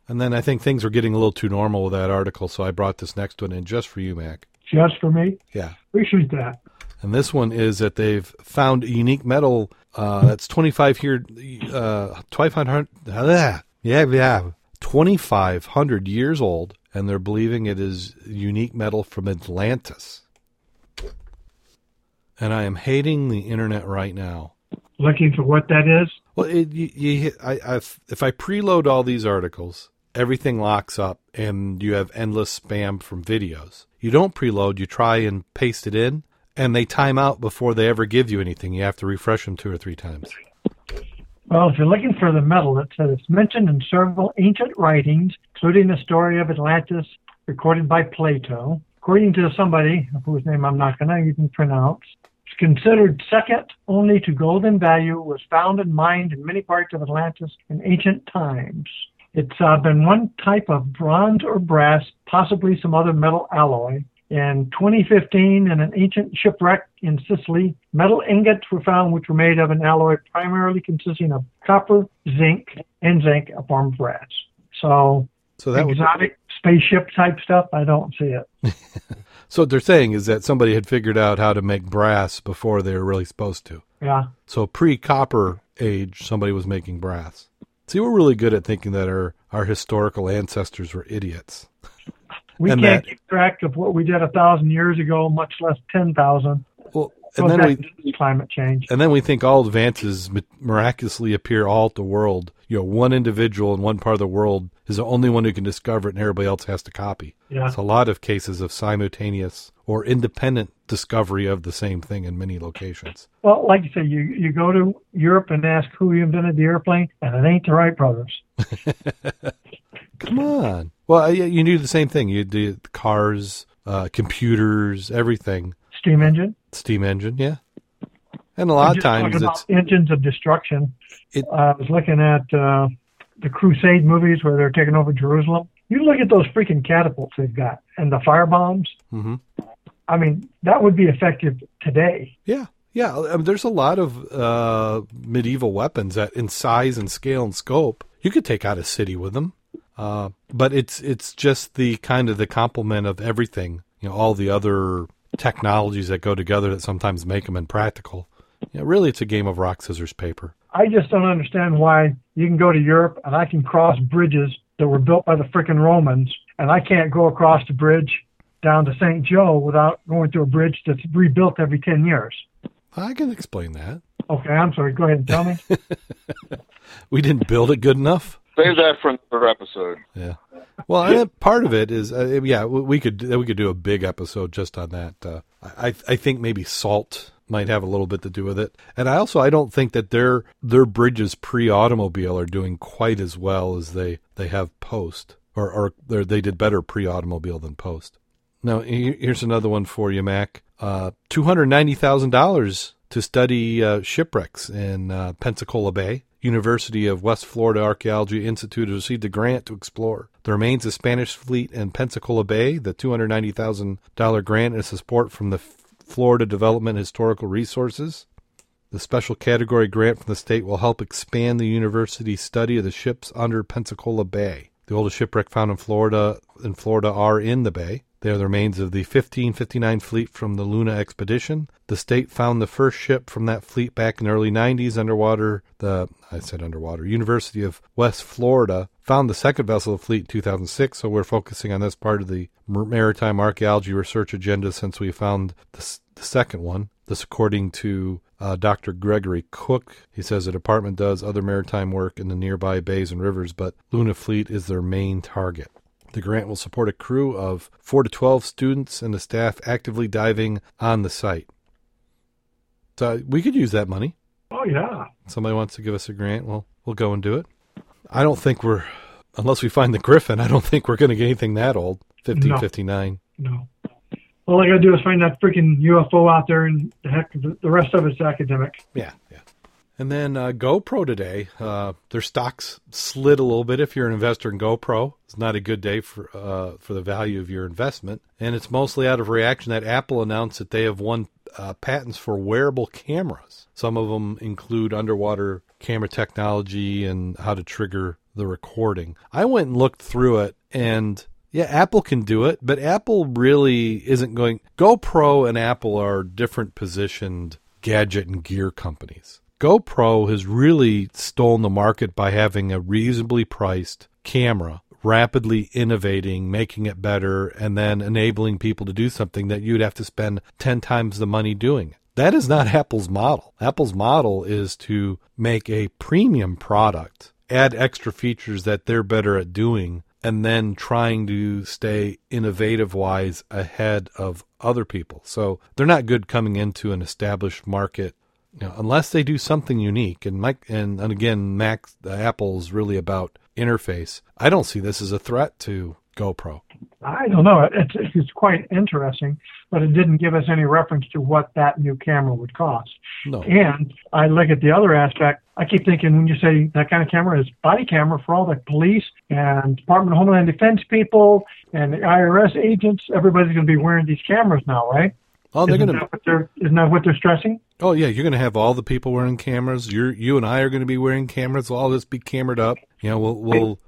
and then I think things were getting a little too normal with that article, so I brought this next one in just for you, Mac. Just for me, Yeah. appreciate that. And this one is that they've found a unique metal uh, that's 25 here, uh, 2500, ah, yeah, yeah, 2,500 years old, and they're believing it is unique metal from Atlantis. And I am hating the internet right now. Looking for what that is. Well, it, you, you, I, I, if I preload all these articles, everything locks up, and you have endless spam from videos. You don't preload; you try and paste it in, and they time out before they ever give you anything. You have to refresh them two or three times. Well, if you're looking for the metal, it says it's mentioned in several ancient writings, including the story of Atlantis recorded by Plato. According to somebody whose name I'm not going to even pronounce, it's considered second only to gold in value, was found and mined in many parts of Atlantis in ancient times. It's uh, been one type of bronze or brass, possibly some other metal alloy. In 2015, in an ancient shipwreck in Sicily, metal ingots were found which were made of an alloy primarily consisting of copper, zinc, and zinc, a form of brass. So, So that was exotic spaceship type stuff, I don't see it. *laughs* so. What they're saying is that somebody had figured out how to make brass before they were really supposed to. Yeah. So pre-copper age, somebody was making brass. See, we're really good at thinking that our our historical ancestors were idiots. *laughs* We And can't that- keep track of what we did a thousand years ago, much less 10,000. Well, So and then we climate change. and then we think all advances miraculously appear all at the world. You know, one individual in one part of the world is the only one who can discover it, and everybody else has to copy. Yeah. It's a lot of cases of simultaneous or independent discovery of the same thing in many locations. Well, like you say, you, you go to Europe and ask who invented the airplane, and it ain't the Wright brothers. *laughs* Come on. Well, uh, yeah, you do the same thing. You do cars, uh, computers, everything. Steam engine. Steam engine, yeah. And a lot of times it's about engines of destruction. It- I was looking at uh, the Crusade movies where they're taking over Jerusalem. You look at those freaking catapults they've got and the fire bombs. Mhm. I mean, that would be effective today. Yeah, yeah. I mean, there's a lot of uh, medieval weapons that, in size and scale and scope, you could take out a city with them. Uh, but it's it's just the kind of the complement of everything. You know, all the other technologies that go together that sometimes make them impractical. You know, really, it's a game of rock scissors paper. I just don't understand why you can go to Europe and I can cross bridges that were built by the frickin' Romans, and I can't go across the bridge down to St. Joe without going through a bridge that's rebuilt every 10 years. I can explain that. Okay, I'm sorry. Go ahead and tell me. *laughs* We didn't build it good enough. Save that for another episode. Yeah. Well, part of it is, uh, yeah, we could we could do a big episode just on that. Uh, I I think maybe salt might have a little bit to do with it, and I also I don't think that their their bridges pre automobile are doing quite as well as they they have post, or or they're- did better pre automobile than post. Now here's another one for you, Mac. Uh, Two hundred ninety thousand dollars to study uh, shipwrecks in uh, Pensacola Bay. University of West Florida Archaeology Institute has received a grant to explore the remains of Spanish fleet in Pensacola Bay. The $290,000 grant is support from the Florida Development Historical Resources. The special category grant from the state will help expand the university's study of the ships under Pensacola Bay. The oldest shipwreck found in Florida in Florida are in the bay. They are the remains of the 1559 fleet from the Luna expedition. The state found the first ship from that fleet back in the early 90s underwater. The I said underwater. University of West Florida found the second vessel of the fleet in 2006. So we're focusing on this part of the maritime archaeology research agenda since we found the, the second one. This, according to uh, Dr. Gregory Cook, he says the department does other maritime work in the nearby bays and rivers, but Luna Fleet is their main target. The grant will support a crew of 4 to 12 students and the staff actively diving on the site. So we could use that money. Oh, yeah. Somebody wants to give us a grant, well, we'll go and do it. I don't think we're, unless we find the Griffon, I don't think we're going to get anything that old. 1559. No. no all I got to do is find that freaking UFO out there, and the heck, the rest of it's academic. Yeah, yeah. And then uh, GoPro today, uh, their stocks slid a little bit. If you're an investor in GoPro, it's not a good day for uh, for the value of your investment, and it's mostly out of reaction that Apple announced that they have won uh, patents for wearable cameras. Some of them include underwater camera technology and how to trigger the recording. I went and looked through it, and yeah, Apple can do it, but Apple really isn't going. GoPro and Apple are different positioned gadget and gear companies. GoPro has really stolen the market by having a reasonably priced camera, rapidly innovating, making it better, and then enabling people to do something that you'd have to spend 10 times the money doing. That is not *laughs* Apple's model. Apple's model is to make a premium product, add extra features that they're better at doing, and then trying to stay innovative wise ahead of other people. So they're not good coming into an established market you know, unless they do something unique. And Mike and, and again, Mac Apple's really about interface. I don't see this as a threat to GoPro. I don't know. It's, it's quite interesting, but it didn't give us any reference to what that new camera would cost. No. And I look at the other aspect. I keep thinking when you say that kind of camera is body camera for all the police and Department of Homeland Defense people and the IRS agents, everybody's going to be wearing these cameras now, right? Oh, they're going that Isn't that what they're stressing? Oh yeah, you're going to have all the people wearing cameras. You you and I are going to be wearing cameras. All this be camered up. You know, we'll we'll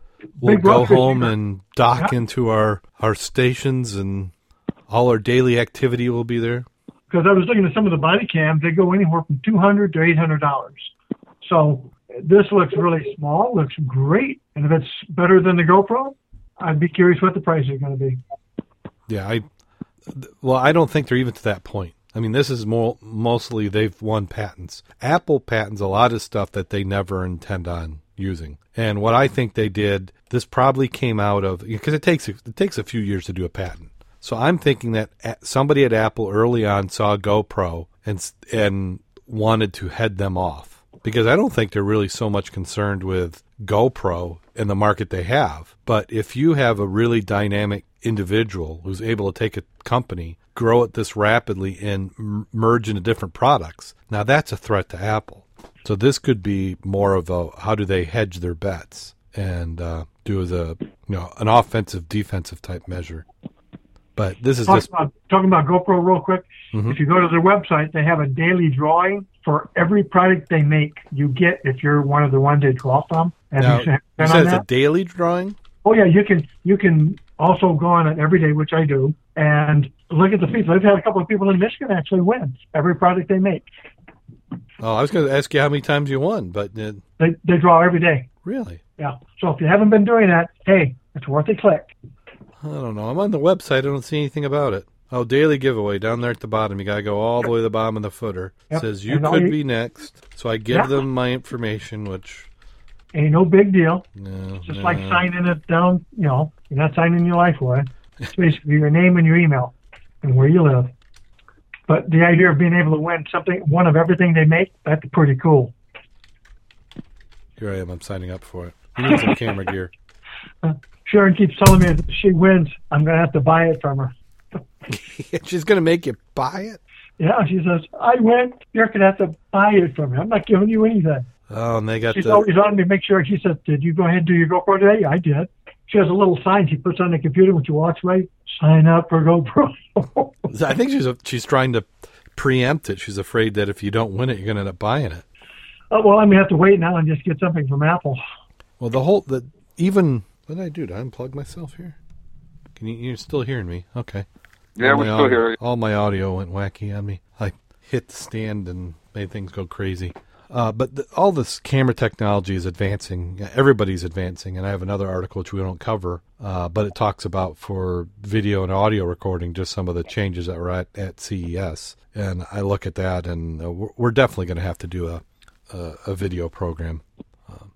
we'll go home and dock yeah. into our our stations, and all our daily activity will be there. Because I was looking at some of the body cams, they go anywhere from two hundred to eight hundred dollars. So this looks really small, looks great, and if it's better than the GoPro, I'd be curious what the price is going to be. Yeah, I well, I don't think they're even to that point. I mean, this is more mostly they've won patents. Apple patents a lot of stuff that they never intend on using. And what I think they did, this probably came out of because it takes it takes a few years to do a patent. So I'm thinking that somebody at Apple early on saw GoPro and and wanted to head them off because I don't think they're really so much concerned with GoPro and the market they have. But if you have a really dynamic individual who's able to take a company, grow it this rapidly, and m- merge into different products, now that's a threat to Apple. So this could be more of a how do they hedge their bets and uh, do as a you know an offensive defensive type measure. But this is Talk just about, talking about GoPro real quick. Mhm. If you go to their website, they have a daily drawing for every product they make. You get if you're one of the ones they draw from. Have now. You said it's a daily drawing. Oh yeah, you can you can also go on it every day, which I do, and look at the people. I've had a couple of people in Michigan actually win every product they make. Oh, I was going to ask you how many times you won, but uh, They they draw every day. really, Yeah. So if you haven't been doing that, hey, it's worth a click. I don't know. I'm on the website. I don't see anything about it. Oh, daily giveaway down there at the bottom. You got to go all the way to the bottom of the footer. It Yep. says you And could you- be next. So I give Yeah. them my information, which Ain't no big deal. no, It's just no. like signing it down. You know, you're not signing your life away. It's basically your name and your email and where you live. But the idea of being able to win something, one of everything they make, that's pretty cool. Here I am. I'm signing up for it. You need some camera *laughs* gear. Sharon keeps telling me if she wins, I'm going to have to buy it from her. *laughs* She's going to make you buy it. Yeah, she says, I win. You're going to have to buy it from me. I'm not giving you anything. Oh, and they got She's the always on me to make sure. She said, "Did you go ahead and do your GoPro today?" I did. She has a little sign she puts on the computer when she walks away. Sign up for GoPro. *laughs* I think she's she's trying to preempt it. She's afraid that if you don't win it, you're going to end up buying it. oh, well, I'm gonna have to wait now and just get something from Apple. Well, the whole the even what did I do? Did I unplug myself here? Can you you're still hearing me? Okay. Yeah, All we're still audio- here. All my audio went wacky on me. I hit the stand and made things go crazy. Uh, but the, all this camera technology is advancing. Everybody's advancing, and I have another article which we don't cover, uh, but it talks about for video and audio recording just some of the changes that were at, at CES. And I look at that, and uh, we're, definitely going to have to do a a, a video program. Um,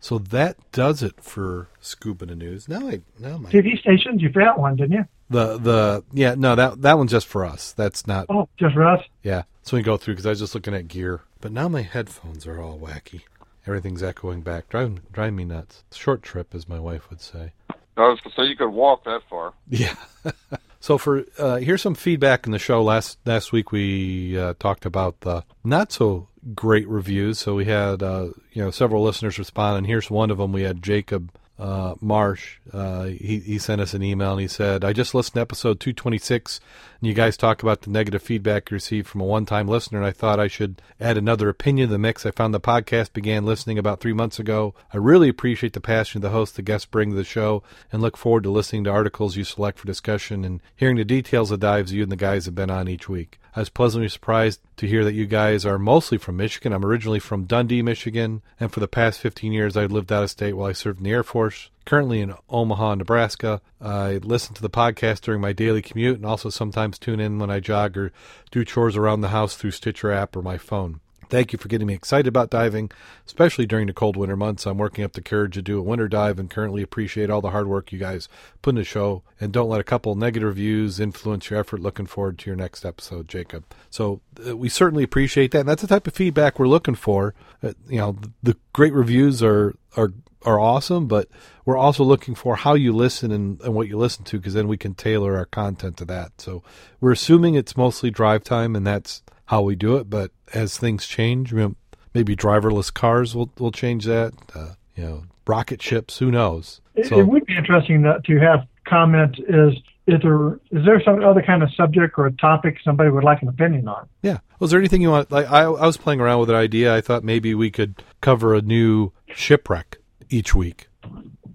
so that does it for the News. Now I now my TV stations, you forgot one, didn't you? The the yeah no that that one's just for us. That's not Oh, just for us. yeah. So we go through because I was just looking at gear, but now my headphones are all wacky. Everything's echoing back, driving driving me nuts. Short trip, as my wife would say. I was gonna say you could walk that far. Yeah. *laughs* so for uh, here's some feedback in the show. Last last week we uh, talked about the not so great reviews. So we had uh, you know several listeners respond, and here's one of them. We had Jacob uh, Marsh. Uh, he he sent us an email and he said, "I just listened to episode 226, and you guys talk about the negative feedback you received from a one-time listener, and I thought I should add another opinion to the mix. I found the podcast began listening about three months ago. I really appreciate the passion the host, the guests bring to the show, and look forward to listening to articles you select for discussion and hearing the details of dives you and the guys have been on each week. I was pleasantly surprised to hear that you guys are mostly from Michigan. I'm originally from Dundee, Michigan, and for the past 15 years I've lived out of state while I served in the Air Force. Currently in Omaha, Nebraska. I listen to the podcast during my daily commute and also sometimes tune in when I jog or do chores around the house through Stitcher app or my phone. Thank you for getting me excited about diving, especially during the cold winter months. I'm working up the courage to do a winter dive and currently appreciate all the hard work you guys put in the show. And don't let a couple negative reviews influence your effort. Looking forward to your next episode, Jacob. So uh, we certainly appreciate that. And that's the type of feedback we're looking for. Uh, you know, the, great reviews are, are, are awesome, but we're also looking for how you listen and, and what you listen to because then we can tailor our content to that. So we're assuming it's mostly drive time and that's how we do it. But as things change, maybe driverless cars will will change that. Uh, you know, rocket ships. Who knows? It, So- it would be interesting that, to have comment is is there is there some other kind of subject or a topic somebody would like an opinion on? Yeah. Was there anything you want? Like I, I was playing around with an idea. I thought maybe we could cover a new shipwreck each week.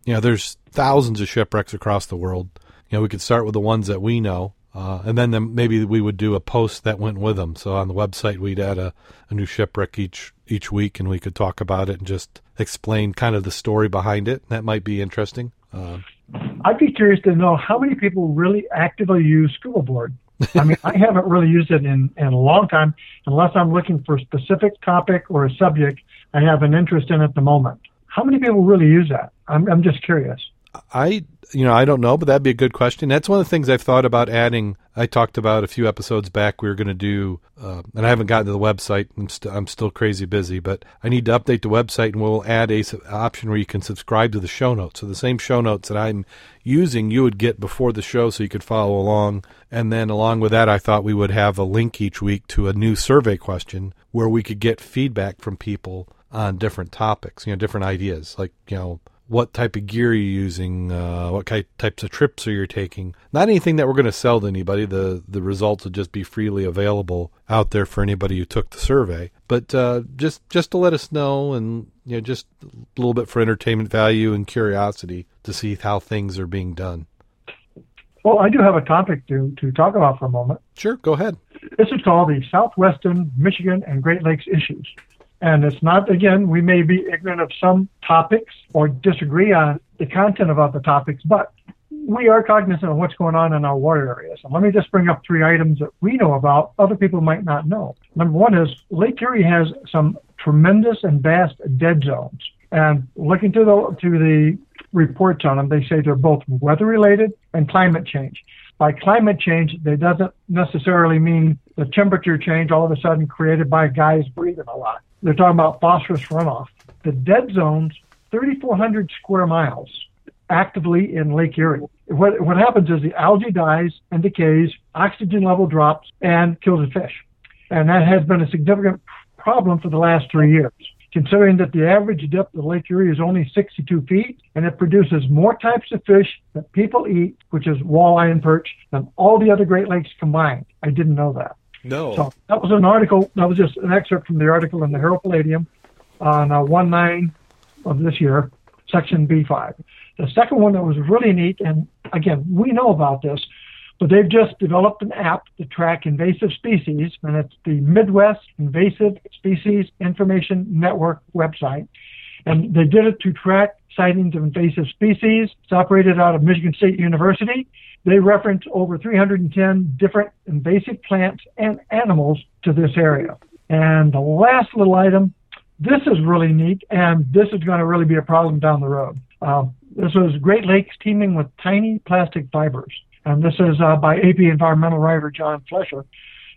You know, there's thousands of shipwrecks across the world. You know, we could start with the ones that we know, uh, and then, then maybe we would do a post that went with them. So on the website, we'd add a, a new shipwreck each each week, and we could talk about it and just explain kind of the story behind it. That might be interesting. Uh, I'd be curious to know how many people really actively use Scuba Board. I mean, I haven't really used it in, in a long time, unless I'm looking for a specific topic or a subject I have an interest in at the moment. How many people really use that? I'm, I'm just curious. I, you know, I don't know, but that'd be a good question. That's one of the things I've thought about adding. I talked about a few episodes back. We were going to do, uh, and I haven't gotten to the website. I'm, st- I'm still crazy busy, but I need to update the website, and we'll add a s- option where you can subscribe to the show notes. So the same show notes that I'm using, you would get before the show, so you could follow along. And then along with that, I thought we would have a link each week to a new survey question where we could get feedback from people on different topics, you know, different ideas, like you know what type of gear you're using, uh, what kind, types of trips are you taking. Not anything that we're going to sell to anybody. The the results will just be freely available out there for anybody who took the survey. But uh, just just to let us know, and you know, just a little bit for entertainment value and curiosity to see how things are being done. Well, I do have a topic to, to talk about for a moment. Sure, go ahead. This is called the Southwestern Michigan and Great Lakes Issues. And it's not, again, we may be ignorant of some topics or disagree on the content about the topics, but we are cognizant of what's going on in our water areas. And let me just bring up three items that we know about, other people might not know. Number one is Lake Erie has some tremendous and vast dead zones. And looking to the, to the reports on them, they say they're both weather related and climate change. By climate change, that doesn't necessarily mean the temperature change all of a sudden created by guys breathing a lot. They're talking about phosphorus runoff. The dead zones, 3,400 square miles, actively in Lake Erie. What, what happens is the algae dies and decays, oxygen level drops, and kills the fish. And that has been a significant problem for the last three years. Considering that the average depth of Lake Erie is only 62 feet, and it produces more types of fish that people eat, which is walleye and perch, than all the other Great Lakes combined. I didn't know that. No. So that was an article. That was just an excerpt from the article in the Herald Palladium on uh, 1 9 of this year, section B5. The second one that was really neat, and again, we know about this, but they've just developed an app to track invasive species, and it's the Midwest Invasive Species Information Network website. And they did it to track sightings of invasive species. It's operated out of Michigan State University. They reference over 310 different invasive plants and animals to this area. And the last little item, this is really neat, and this is going to really be a problem down the road. Uh, this was Great Lakes teeming with tiny plastic fibers. And this is uh, by AP environmental writer John Flesher.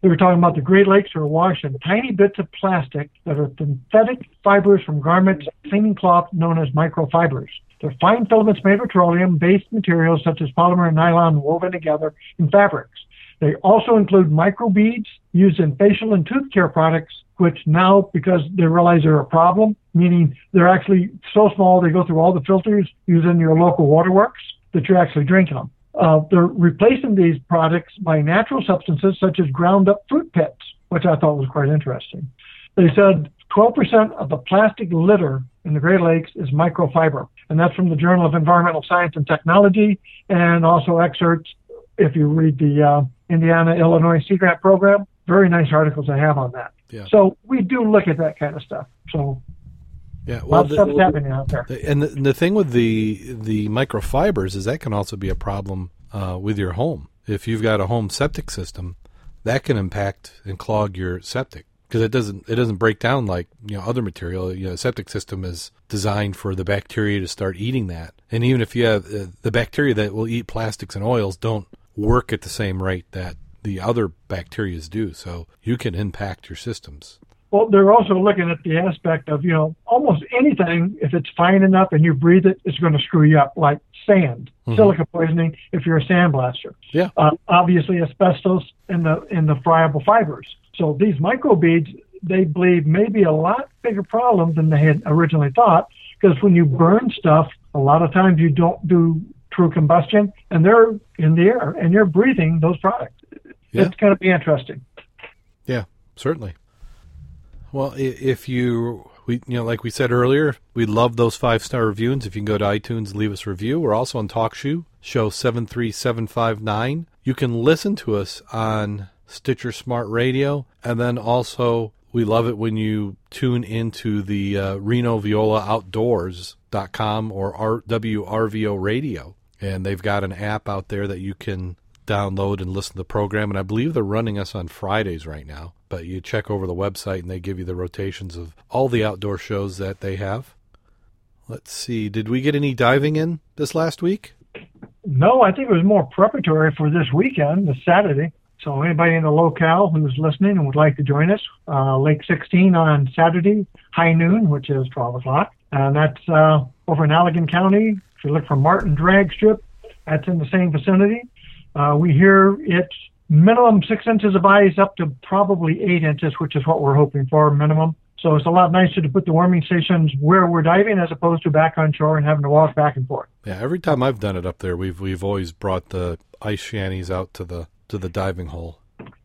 They were talking about the Great Lakes are awash in tiny bits of plastic that are synthetic fibers from garments, cleaning cloth known as microfibers. They're fine filaments made of petroleum-based materials such as polymer and nylon woven together in fabrics. They also include microbeads used in facial and tooth care products, which now, because they realize they're a problem, meaning they're actually so small they go through all the filters used in your local waterworks, that you're actually drinking them. Uh, they're replacing these products by natural substances such as ground up fruit pits, which I thought was quite interesting. They said 12% of the plastic litter in the Great Lakes is microfiber, and that's from the Journal of Environmental Science and Technology, and also excerpts if you read the uh, Indiana Illinois Sea Grant program. Very nice articles I have on that. Yeah. So we do look at that kind of stuff. So Yeah. well, of stuff's happening out there. the, and the, the thing with the the microfibers is that can also be a problem uh, with your home. If you've got a home septic system, that can impact and clog your septic because it doesn't it doesn't break down like you know other material. You know, a septic system is designed for the bacteria to start eating that, and even if you have uh, the bacteria that will eat plastics and oils don't work at the same rate that the other bacterias do, so you can impact your systems. Well, they're also looking at the aspect of, you know, almost anything, if it's fine enough and you breathe it, it's going to screw you up, like sand, Mhm. silica poisoning if you're a sandblaster. Yeah. Uh, obviously, asbestos in the in the friable fibers. So these microbeads, they believe, may be a lot bigger problem than they had originally thought, because when you burn stuff, a lot of times you don't do true combustion, and they're in the air, and you're breathing those products. Yeah. It's going to be interesting. Yeah, certainly. Well, if you we you know like we said earlier, we love those five star reviews. If you can go to iTunes, leave us a review. We're also on TalkShoe, show seven three seven five nine. You can listen to us on Stitcher Smart Radio, and then also we love it when you tune into the uh, Reno Viola Outdoors.com or RWRVO Radio, and they've got an app out there that you can download and listen to the program. And I believe they're running us on Fridays right now. But you check over the website and they give you the rotations of all the outdoor shows that they have. Let's see. Did we get any diving in this last week? No, I think it was more preparatory for this weekend, this Saturday. So anybody in the locale who's listening and would like to join us, uh, Lake 16 on Saturday, high noon, which is 12 o'clock. And that's uh, over in Allegan County. If you look for Martin Drag Strip, that's in the same vicinity. Uh, we hear it's minimum six inches of ice up to probably eight inches, which is what we're hoping for minimum. So it's a lot nicer to put the warming stations where we're diving as opposed to back on shore and having to walk back and forth. Yeah, every time I've done it up there, we've we've always brought the ice shanties out to the to the diving hole.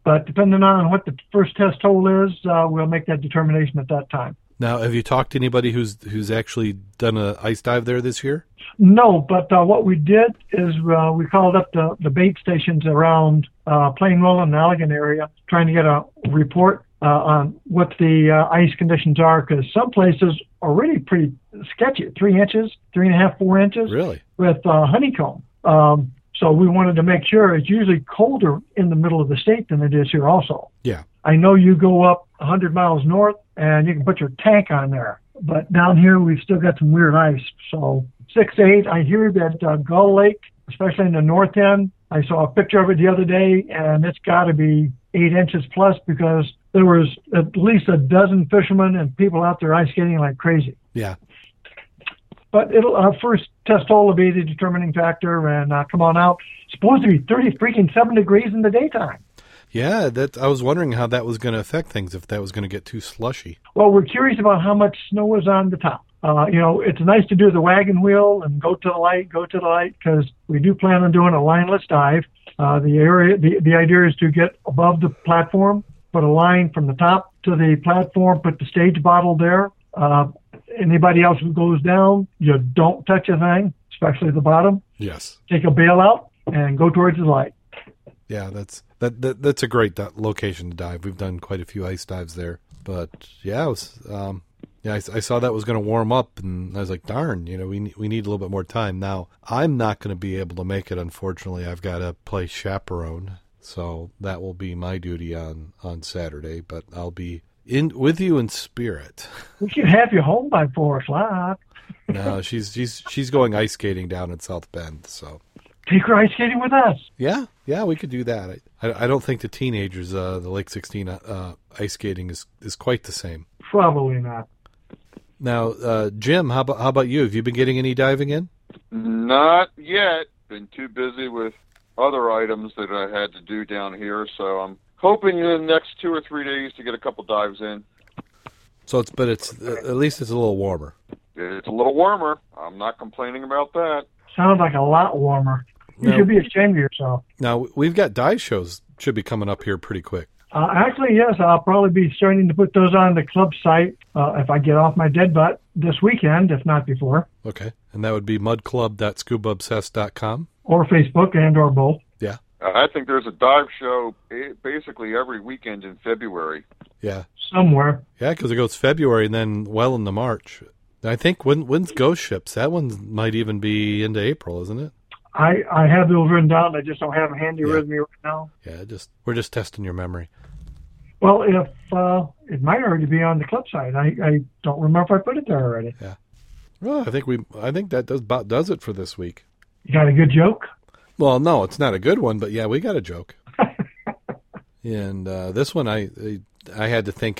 But depending on what the first test hole is, uh, we'll make that determination at that time. Now, have you talked to anybody who's who's actually done a ice dive there this year? No, but uh, what we did is uh, we called up the, the bait stations around uh, Plain Roland and Allegan area, trying to get a report uh, on what the uh, ice conditions are, because some places are really pretty sketchy, three inches, three and a half, four inches Really? with uh, honeycomb. Um, so we wanted to make sure it's usually colder in the middle of the state than it is here also. Yeah. I know you go up 100 miles north and you can put your tank on there, but down here we've still got some weird ice. So six eight. I hear that uh, Gull Lake, especially in the north end, I saw a picture of it the other day, and it's got to be eight inches plus because there was at least a dozen fishermen and people out there ice skating like crazy. Yeah. But it'll our first test hole will be the determining factor, and uh, come on out. It's supposed to be 30 freaking seven degrees in the daytime. Yeah, that I was wondering how that was going to affect things if that was going to get too slushy. Well, we're curious about how much snow is on the top. Uh, you know, it's nice to do the wagon wheel and go to the light, go to the light, because we do plan on doing a lineless dive. Uh, the area, the, the idea is to get above the platform, put a line from the top to the platform, put the stage bottle there. Uh, anybody else who goes down, you don't touch a thing, especially the bottom. Yes. Take a bail out and go towards the light. Yeah, that's that, that that's a great location to dive. We've done quite a few ice dives there, but yeah, it was um, yeah, I, I saw that was going to warm up, and I was like, darn, you know, we we need a little bit more time. Now, I'm not going to be able to make it. Unfortunately, I've got to play chaperone, so that will be my duty on on Saturday. But I'll be in with you in spirit. We should have you home by four o'clock. no, she's she's she's going ice skating down in South Bend, so. Take her ice skating with us. Yeah, yeah, we could do that. I, I, I don't think the teenagers, uh, the Lake 16 uh, ice skating is, is quite the same. Probably not. Now, uh, Jim, how about how about you? Have you been getting any diving in? Not yet. Been too busy with other items that I had to do down here, so I'm hoping in the next two or three days to get a couple dives in. So it's but it's at least it's a little warmer. It's a little warmer. I'm not complaining about that. Sounds like a lot warmer. You No. should be ashamed of yourself. Now we've got dive shows should be coming up here pretty quick. Uh, actually, yes, I'll probably be starting to put those on the club site uh, if I get off my dead butt this weekend, if not before, Okay, and that would be mudclub.scubaobsessed.com. or Facebook and or both. Yeah, I think there's a dive show basically every weekend in February. yeah, Somewhere. yeah, because it goes February and then well into March. I think when when's Ghost Ships? That one might even be into April, isn't it? I, I have those written down. I just don't have them handy Yeah. with me right now. Yeah, just we're just testing your memory. Well, if uh, it might already be on the club side, I, I don't remember if I put it there already. Yeah. Well, I think we I think that does about does it for this week. You got a good joke? Well, no, it's not a good one, but yeah, we got a joke. *laughs* and uh, this one, I, I had to think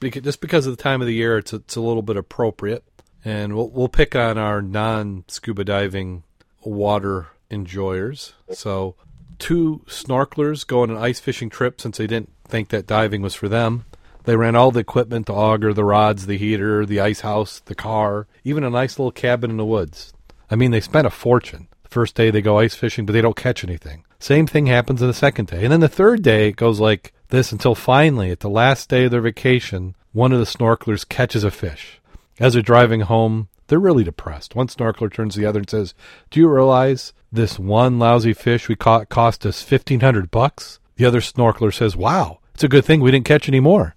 because, just because of the time of the year, it's it's a little bit appropriate, and we'll we'll pick on our non scuba diving water enjoyers. So, two snorkelers go on an ice fishing trip since they didn't think that diving was for them. They ran all the equipment, the auger, the rods, the heater, the ice house, the car, even a nice little cabin in the woods. I mean, they spent a fortune. First day they go ice fishing, but they don't catch anything. Same thing happens on the second day. And then the third day, it goes like this until finally, at the last day of their vacation, one of the snorkelers catches a fish. As they're driving home, they're really depressed. One snorkeler turns to the other and says, Do you realize this one lousy fish we caught cost us 1500 bucks? The other snorkeler says, Wow, it's a good thing we didn't catch any more.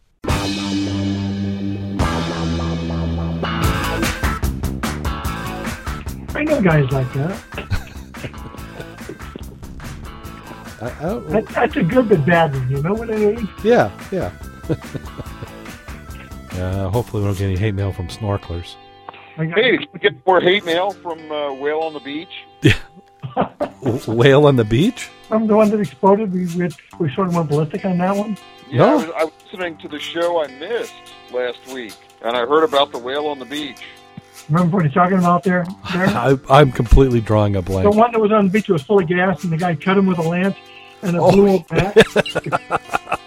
I know guys like that. I, I don't, that that's a good but bad one. You know what I mean? Yeah, yeah. *laughs* uh, hopefully, we don't get any hate mail from snorkelers. I got- Hey, did you get more hate mail from uh, Whale on the Beach? W- *laughs* Whale on the beach? Remember the one that exploded? We we, we sort of went ballistic on that one. Yeah, No. I, was, I was listening to the show I missed last week, and I heard about the whale on the beach. Remember what he's talking about there? there? *laughs* I, I'm completely drawing a blank. the one that was on the beach was full of gas, and the guy cut him with a lance, and a Oh. blew up back.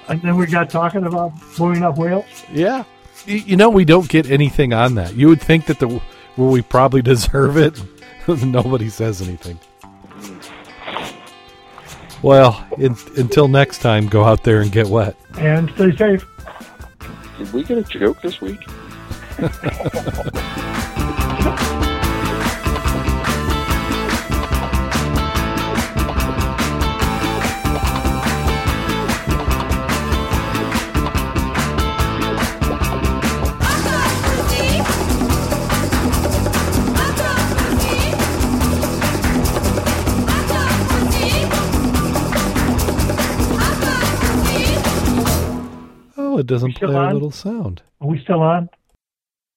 and then we got talking about blowing up whales. Yeah. You know, we don't get anything on that. You would think that the well, we probably *laughs* deserve it. *laughs* Nobody says anything. Well, in, until next time, go out there and get wet. And stay safe. Did we get a joke this week? *laughs* it doesn't play our on? little sound. Are we still on?